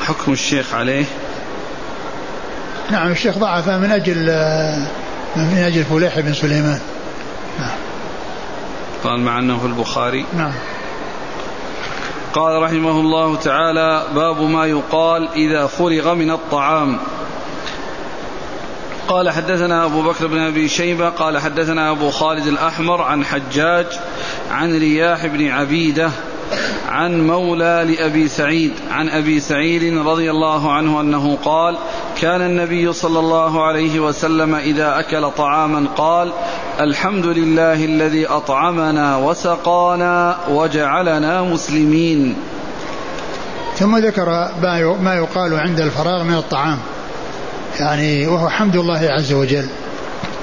حكم الشيخ عليه؟ نعم الشيخ ضعف من أجل من أجل فليح بن سليمان. نعم. قال مع أنه في البخاري. نعم. قال رحمه الله تعالى باب ما يقال إذا فرغ من الطعام. قال حدثنا أبو بكر بن أبي شيبة قال حدثنا أبو خالد الأحمر عن حجاج عن رياح بن عبيدة عن مولى لأبي سعيد عن أبي سعيد رضي الله عنه أنه قال كان النبي صلى الله عليه وسلم إذا أكل طعاما قال الحمد لله الذي أطعمنا وسقانا وجعلنا مسلمين. ثم ذكر ما يقال عند الفراغ من الطعام. يعني وهو حمد الله عز وجل.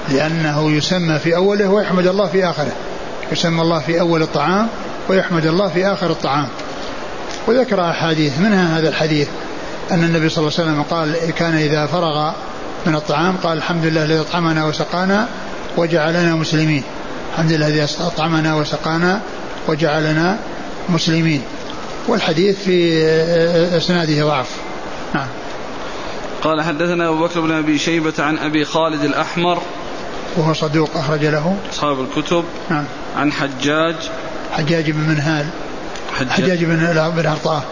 لأنه يسمى في أوله ويحمد الله في آخره. يسمى الله في أول الطعام ويحمد الله في آخر الطعام. وذكر أحاديث. منها هذا الحديث؟ أن النبي صلى الله عليه وسلم قال كان إذا فرغ من الطعام قال الحمد لله الذي أطعمنا وسقانا وجعلنا مسلمين. الحمد لله الذي أطعمنا وسقانا وجعلنا مسلمين. والحديث في إسناده ضعف. نعم. قال حدثنا أبو بكر بن أبي شيبة عن أبي خالد الأحمر. وهو صدوق أخرج له. أصحاب الكتب. نعم. عن حجاج. حجاج بن منهال. حجاج, حجاج بن بن عطاء.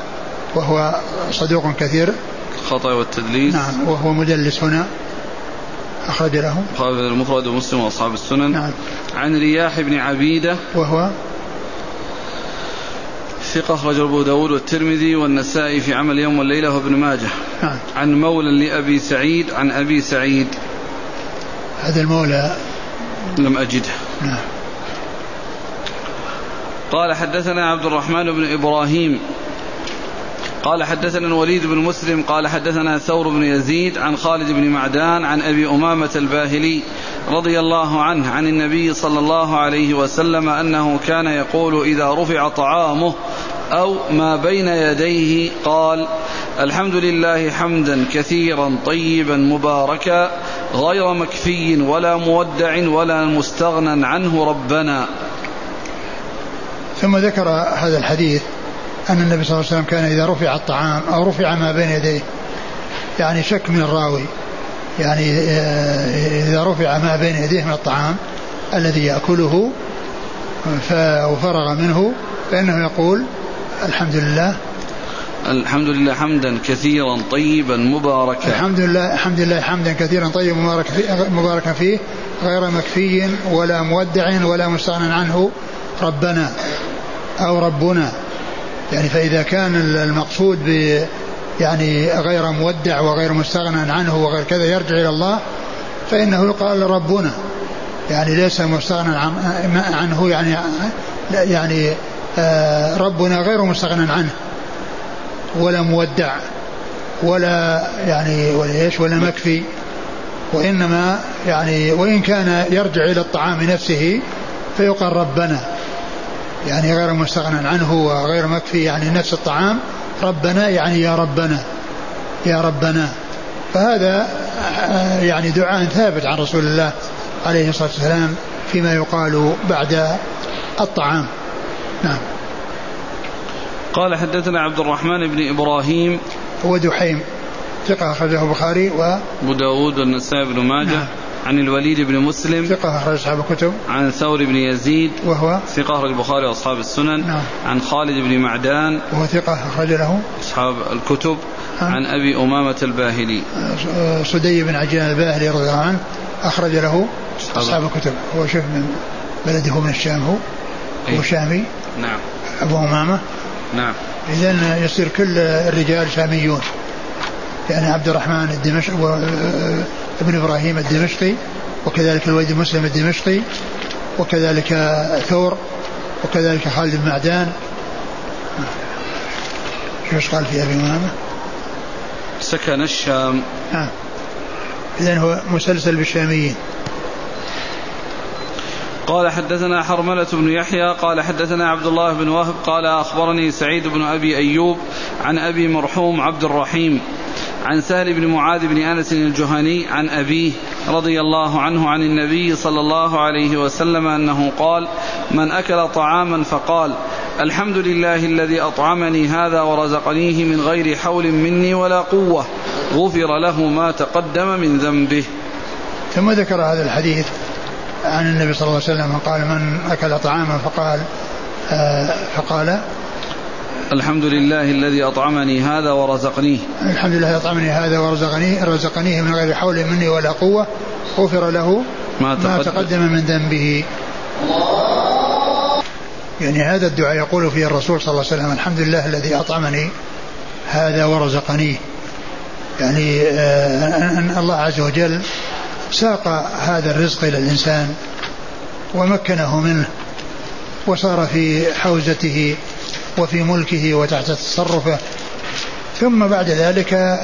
وهو صدوق كثير. الخطأ والتدليس. نعم. وهو مدلس هنا. أخرج له. خالد المفرد ومسلم وأصحاب السنن. نعم. عن رياح بن عبيدة. وهو ثقة أخرج أبو داود والترمذي والنسائي في عمل يوم والليلة وابن ماجه. نعم. عن مولى لأبي سعيد عن أبي سعيد. هذا المولى. لم أجده. نعم. قال حدثنا عبد الرحمن بن إبراهيم. قال حدثنا الوليد بن مسلم قال حدثنا ثور بن يزيد عن خالد بن معدان عن أبي أمامة الباهلي رضي الله عنه عن النبي صلى الله عليه وسلم أنه كان يقول إذا رفع طعامه أو ما بين يديه قال الحمد لله حمدا كثيرا طيبا مباركا غير مكفي ولا مودع ولا مستغنى عنه ربنا. ثم ذكر هذا الحديث أن النبي صلى الله عليه وسلم كان إذا رفع الطعام أو رفع ما بين يديه يعني شك من الراوي يعني آه، إذا رفع ما بين يديه من الطعام الذي يأكله وفرغ منه فإنه يقول الحمد لله. الحمد لله حمدا كثيرا طيبا مباركا. الحمد لله الحمد لله حمدا كثيرا طيبا مباركا فيه, مباركا فيه غير مكفي ولا مودع ولا مستغنى عنه ربنا أو ربنا. يعني فإذا كان المقصود ب يعني غير مودع وغير مستغنى عنه وغير كذا يرجع إلى الله فإنه يقال ربنا. يعني ليس مستغنى عنه يعني يعني آه، ربنا غير مستغنى عنه. ولا مودع ولا يعني ولا إيش ولا مكفي. وإنما يعني وإن كان يرجع إلى الطعام نفسه فيقال ربنا. يعني غير مستغنى عنه وغير مكفي يعني نفس الطعام ربنا يعني يا ربنا يا ربنا. فهذا آه، يعني دعاء ثابت عن رسول الله عليه الصلاة والسلام فيما يقال بعد الطعام. نعم. قال حدثنا عبد الرحمن بن إبراهيم هو دحيم ثقة أخرجه البخاري و أبو داود والنسائي بن ماجه. نعم. عن الوليد بن مسلم ثقة أخرج أصحاب الكتب. عن ثور بن يزيد وهو؟ ثقة أخرج البخاري وأصحاب السنن. نعم. عن خالد بن معدان وهو ثقة أخرج له. أصحاب الكتب. نعم. عن أبي أمامة الباهلي. صدي بن عجلان الباهلي رضي الله عنه أخرج له أصحاب الكتب. هو شوف من بلده من الشام هو. هو إيه. شامي. نعم. أبو أمامة. نعم. إذا يصير كل الرجال شاميون. يعني عبد الرحمن الدمشق ابن إبراهيم الدمشقي وكذلك الوليد مسلم الدمشقي وكذلك ثور وكذلك خالد بن معدان. شو قال في أبي إمامة؟ سكن الشام. نعم اذا هو مسلسل بالشاميين. قال حدثنا حرملة بن يحيى قال حدثنا عبد الله بن وهب قال أخبرني سعيد بن أبي أيوب عن أبي مرحوم عبد الرحيم. عن سهل بن معاذ بن أنس الجهني عن أبيه رضي الله عنه عن النبي صلى الله عليه وسلم أنه قال: من أكل طعاما فقال: الحمد لله الذي أطعمني هذا ورزقنيه من غير حول مني ولا قوة غفر له ما تقدم من ذنبه. ثم ذكر هذا الحديث عن النبي صلى الله عليه وسلم قال من أكل طعاما فقال آه فقال الحمد لله الذي أطعمني هذا ورزقنيه. الحمد لله أطعمني هذا ورزقنيه رزقنيه من غير حول مني ولا قوة. غفر له ما تقدم, ما تقدم من ذنبه. يعني هذا الدعاء يقول فيه الرسول صلى الله عليه وسلم الحمد لله الذي أطعمني هذا ورزقنيه. يعني آه، أن الله عز وجل ساق هذا الرزق إلى الإنسان ومكنه منه وصار في حوزته وفي ملكه وتحت تصرفه. ثم بعد ذلك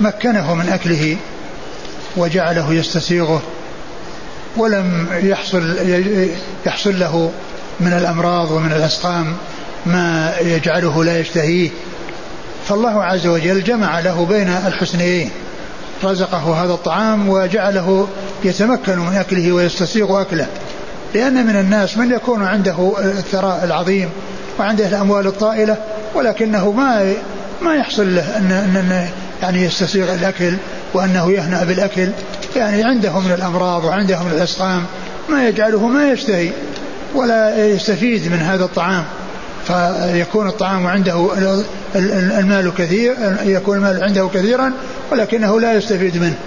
مكنه من أكله وجعله يستسيغه ولم يحصل يحصل له من الأمراض ومن الأسقام ما يجعله لا يشتهيه. فالله عز وجل جمع له بين الحسنيين رزقه هذا الطعام وجعله يتمكن من أكله ويستسيغ أكله. لأن من الناس من يكون عنده الثراء العظيم وعنده الأموال الطائلة ولكنه ما ما يحصل له أن, أن يعني يستسيغ الأكل وأنه يهنأ بالأكل. يعني عنده من الأمراض وعنده من الأسقام ما يجعله ما يشتهي ولا يستفيد من هذا الطعام. فيكون الطعام عنده المال كثير يكون المال عنده كثيرا ولكنه لا يستفيد منه.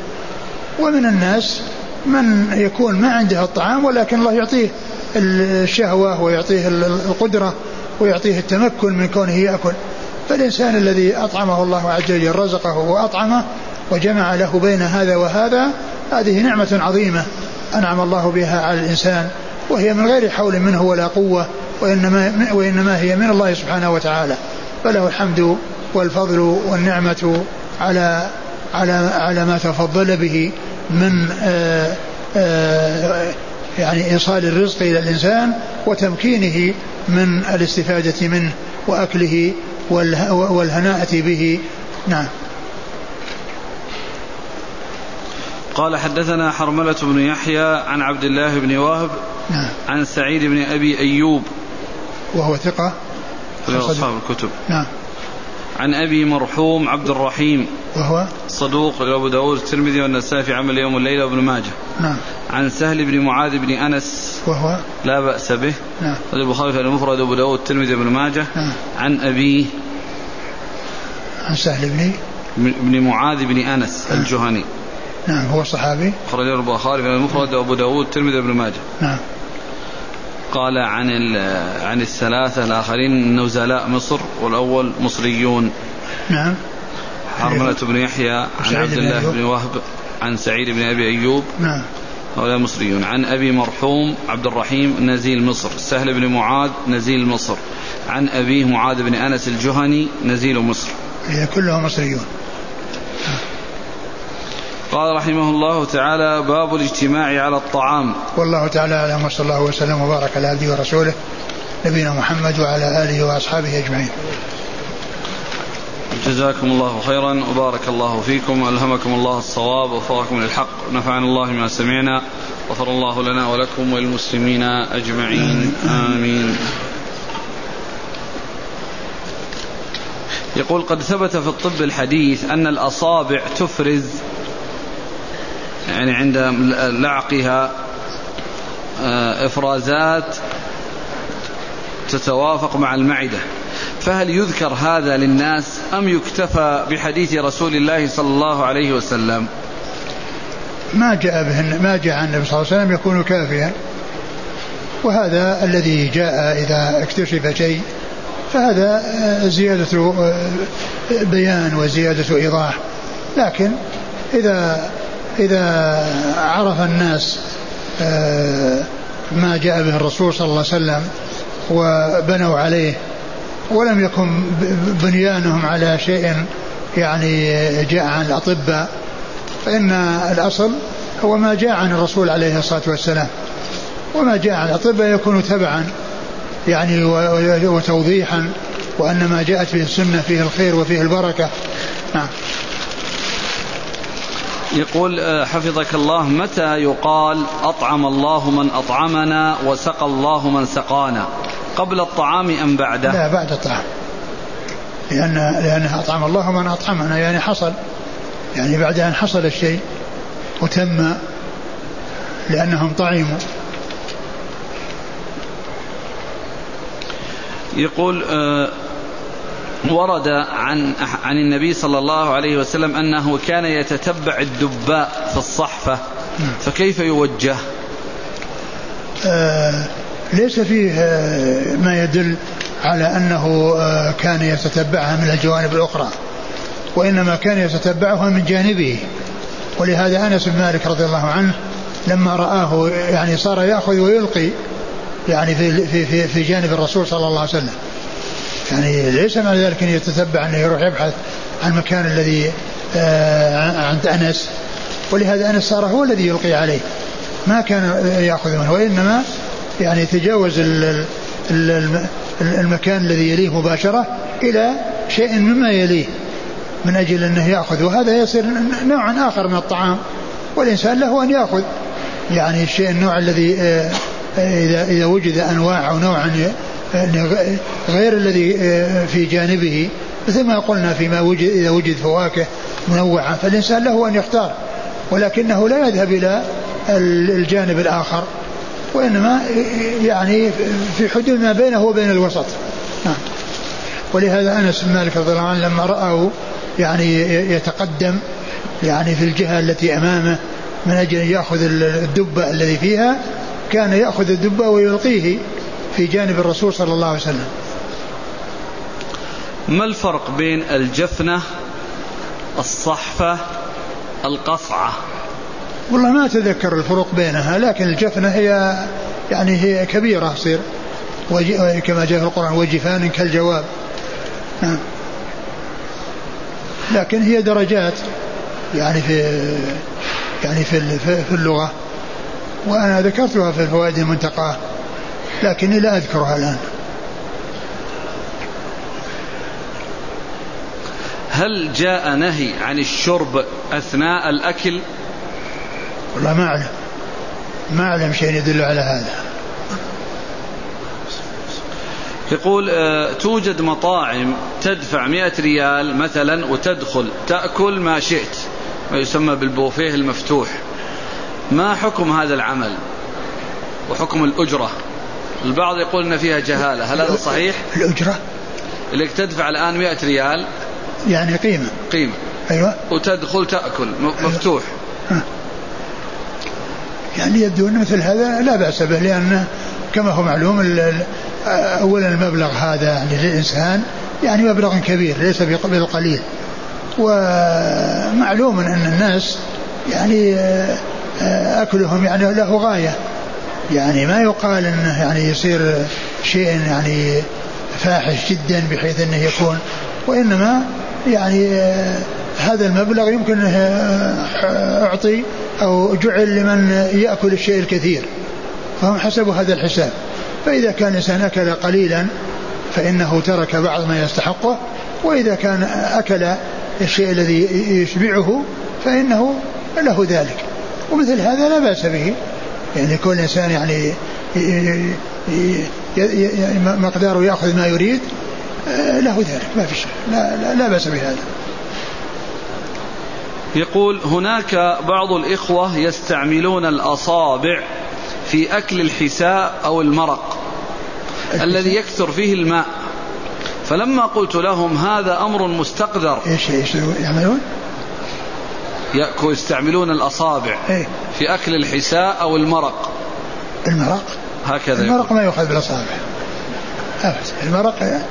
ومن الناس من يكون ما عنده الطعام ولكن الله يعطيه الشهوة ويعطيه القدرة ويعطيه التمكن من كونه يأكل. فالإنسان الذي أطعمه الله عز وجل رزقه وأطعمه وجمع له بين هذا وهذا هذه نعمة عظيمة أنعم الله بها على الإنسان وهي من غير حول منه ولا قوة وإنما, وإنما هي من الله سبحانه وتعالى. فله الحمد والفضل والنعمة على على على ما تفضل به من آآ آآ يعني إيصال الرزق إلى الإنسان وتمكينه من الاستفادة منه وأكله والهناءة به. نعم. قال حدثنا حرملة بن يحيى عن عبد الله بن وهب نعم. عن سعيد بن أبي أيوب وهو ثقة. أصحاب الكتب. نعم. عن أبي مرحوم عبد الرحيم وهو؟ صدوق لأبو داود الترمذي والنسائي في عمل يوم الليلة وابن ماجه. نعم. عن سهل بن معاذ بن أنس. وهو لا بأس به. نعم. البخاري في المفرد وابو داود الترمذي وابن ماجه. نعم. عن أبيه عن سهل بن بن معاذ بن أنس نعم. الجهني. نعم هو صحابي. خرج البخاري في المفرد وابو داود الترمذي وابن ماجه. نعم. قال عن عن الثلاثة الآخرين نزلاء مصر والأول مصريون. نعم. حرملة بن يحيى عن عبد الله بن وهب عن سعيد بن أبي أيوب. نعم. هؤلاء مصريون. عن أبي مرحوم عبد الرحيم نزيل مصر سهل بن معاذ نزيل مصر. عن أبيه معاذ بن أنس الجهني نزيل مصر. هي كلهم مصريون. قال رحمه الله تعالى باب الاجتماع على الطعام. والله تعالى أعلم وصلى الله وسلم وبارك على عبده ورسوله نبينا محمد وعلى آله وأصحابه أجمعين. جزاكم الله خيرا وبارك الله فيكم ألهمكم الله الصواب ووفقكم للحق نفعنا الله ما سمعنا غفر الله لنا ولكم وللمسلمين أجمعين. آمين. يقول قد ثبت في الطب الحديث أن الأصابع تفرز يعني عند لعقها آه، إفرازات تتوافق مع المعدة. فهل يذكر هذا للناس أم يكتفى بحديث رسول الله صلى الله عليه وسلم؟ ما جاء به ما جاء عن النبي صلى الله عليه وسلم يكون كافيا. وهذا الذي جاء إذا اكتشف شيء فهذا زيادة بيان وزيادة إيضاح. لكن إذا إذا عرف الناس آه، ما جاء به الرسول صلى الله عليه وسلم وبنوا عليه ولم يكن بنيانهم على شيء يعني جاء عن الأطباء فإن الأصل هو ما جاء عن الرسول عليه الصلاة والسلام. وما جاء عن الأطباء يكون تبعا يعني وتوضيحا وأن ما جاءت به السنة فيه الخير وفيه البركة. نعم. يقول آه، حفظك الله متى يقال أطعم الله من أطعمنا وسقى الله من سقانا؟ قبل الطعام أم بعده؟ لا بعد الطعام. لأن لأنه أطعم الله من أطعمنا يعني حصل. يعني بعد أن حصل الشيء وتم لأنهم طعموا. يقول آه ورد عن عن النبي صلى الله عليه وسلم أنه كان يتتبع الدباء في الصحفة فكيف يوجه؟ آه ليس فيه آه ما يدل على أنه آه كان يتتبعها من الجوانب الأخرى وإنما كان يتتبعها من جانبه. ولهذا أنس بن مالك رضي الله عنه لما رآه يعني صار يأخذ ويلقي يعني في في في, في جانب الرسول صلى الله عليه وسلم. يعني ليس معنى ذلك أن يتتبع أنه يروح يبحث عن المكان الذي آه عند أنس. ولهذا أنس صار هو الذي يلقي عليه. ما كان يأخذ منه وإنما يعني يتجاوز المكان الذي يليه مباشرة إلى شيء مما يليه من أجل أنه يأخذ. وهذا يصير نوعا آخر من الطعام. والإنسان له أن يأخذ. يعني الشيء النوع الذي آه، إذا إذا وجد أنواع أو نوعا غير الذي آه، في جانبه مثل ما قلنا فيما وجد إذا وجد فواكه منوعة فالإنسان له أن يختار. ولكنه لا يذهب إلى الجانب الآخر. وإنما يعني في حدود ما بينه وبين الوسط. نعم. ولهذا أنس بن مالك رضي الله عنه لما رآه يعني يتقدم يعني في الجهة التي أمامه من أجل أن يأخذ الدب الذي فيها كان يأخذ الدب ويلقيه في جانب الرسول صلى الله عليه وسلم. ما الفرق بين الجفنة الصحفة القصعة؟ والله ما أتذكر الفروق بينها لكن الجفنة هي يعني هي كبيرة تصير. كما جاء في القرآن وجفان كالجواب. نعم. لكن هي درجات يعني في يعني في في اللغة. وأنا ذكرتها في الفوائد المنتقاة لكني لا أذكرها الآن. هل جاء نهي عن الشرب أثناء الأكل؟ والله ما أعلم. ما أعلم شيء يدل على هذا. يقول آه، توجد مطاعم تدفع مئة ريال مثلا وتدخل تأكل ما شئت. ما يسمى بالبوفيه المفتوح. ما حكم هذا العمل وحكم الأجرة؟ البعض يقول إن فيها جهالة. هل هذا صحيح؟ الأجرة؟ اللي تدفع الآن 100 ريال يعني قيمة. قيمة. أيوه. وتدخل تأكل. مفتوح. أيوة. يعني يبدو ان مثل هذا لا بأس به لأن كما هو معلوم اولا المبلغ هذا يعني للإنسان يعني مبلغ كبير ليس بالقليل. ومعلوم أن الناس يعني آه، آه، أكلهم يعني له غاية. يعني ما يقال أنه يعني يصير شيء يعني فاحش جدا بحيث أنه يكون وإنما يعني آه، هذا المبلغ يمكن أنه أو جعل لمن يأكل الشيء الكثير فهم حسبوا هذا الحساب. فإذا كان الإنسان أكل قليلا فإنه ترك بعض ما يستحقه وإذا كان أكل الشيء الذي يشبعه فإنه له ذلك. ومثل هذا لا بأس به. يعني كل إنسان يعني مقداره يأخذ ما يريد آه، له ذلك. ما في شيء. لا, لا, لا بأس بهذا. يقول هناك بعض الإخوة يستعملون الأصابع في أكل الحساء أو المرق الذي يكثر فيه الماء. فلما قلت لهم هذا أمر مستقذر إيش إيش يعملون؟ يستعملون الأصابع إيه؟ في أكل الحساء أو المرق. المرق؟ هكذا المرق يقول. ما يؤخذ بالأصابع. المرق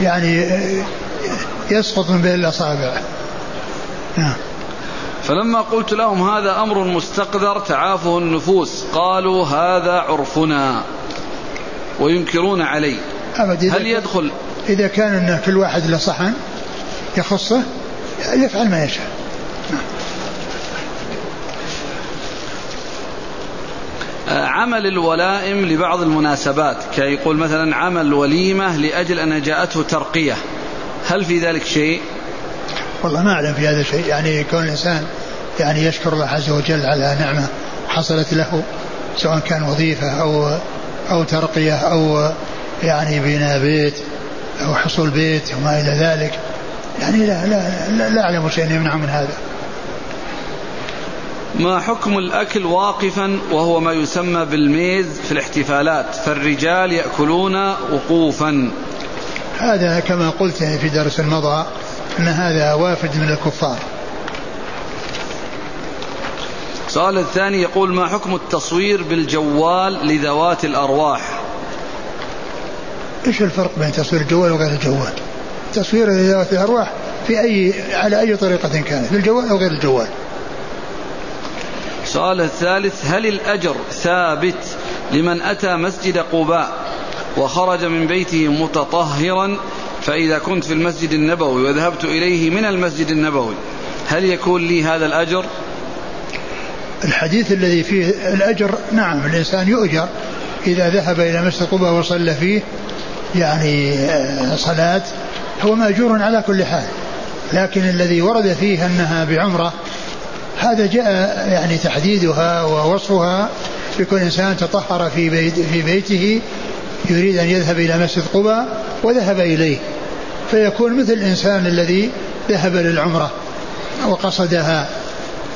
يعني يسقط من بين الأصابع. نعم. فلما قلت لهم هذا أمر مستقذر تعافه النفوس قالوا هذا عرفنا وينكرون علي. أبدا هل يدخل؟ إذا كان أن كل واحد له صحن يخصه يفعل ما يشاء. آه، عمل الولائم لبعض المناسبات كيقول مثلا عمل وليمة لأجل أن جاءته ترقية. هل في ذلك شيء؟ والله ما أعلم في هذا شيء يعني كون الإنسان يعني يشكر الله عز وجل على نعمة حصلت له سواء كان وظيفة أو أو ترقية أو يعني بناء بيت أو حصول بيت وما إلى ذلك. يعني لا لا لا, لا أعلم شيئا يمنع من هذا. ما حكم الأكل واقفا وهو ما يسمى بالميز في الاحتفالات؟ فالرجال يأكلون وقوفا. هذا كما قلت في درس مضى أن هذا وافد من الكفار. السؤال الثاني يقول ما حكم التصوير بالجوال لذوات الأرواح؟ إيش الفرق بين تصوير الجوال وغير الجوال؟ تصوير لذوات الأرواح في أي على أي طريقة كانت بالجوال أو غير الجوال؟ السؤال الثالث هل الأجر ثابت لمن أتى مسجد قباء وخرج من بيته متطهرا فإذا كنت في المسجد النبوي وذهبت إليه من المسجد النبوي هل يكون لي هذا الأجر؟ الحديث الذي فيه الأجر نعم الإنسان يؤجر إذا ذهب إلى مسجد قباء وصلى فيه يعني آه، صلاة هو مأجور على كل حال. لكن الذي ورد فيه أنها بعمرة هذا جاء يعني تحديدها ووصفها بكل إنسان تطهر في, بيت في بيته يريد أن يذهب إلى مسجد قباء وذهب إليه فيكون مثل الإنسان الذي ذهب للعمرة وقصدها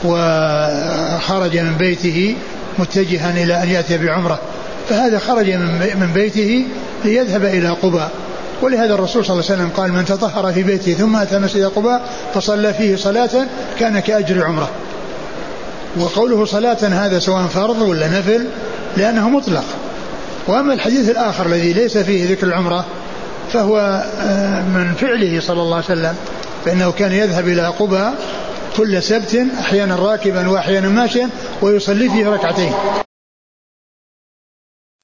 وخرج من بيته متجها إلى أن يأتي بعمرة فهذا خرج من بيته ليذهب إلى قباء. ولهذا الرسول صلى الله عليه وسلم قال من تطهر في بيته ثم أتى مسجد قباء فصلى فيه صلاة كان كأجر عمره وقوله صلاة هذا سواء فرض ولا نفل لأنه مطلق. وأما الحديث الآخر الذي ليس فيه ذكر العمرة فهو آه، من فعله صلى الله عليه وسلم فإنه كان يذهب إلى قباء كل سبت أحيانا راكبا وأحيانا ماشيا ويصلي فيه ركعتين.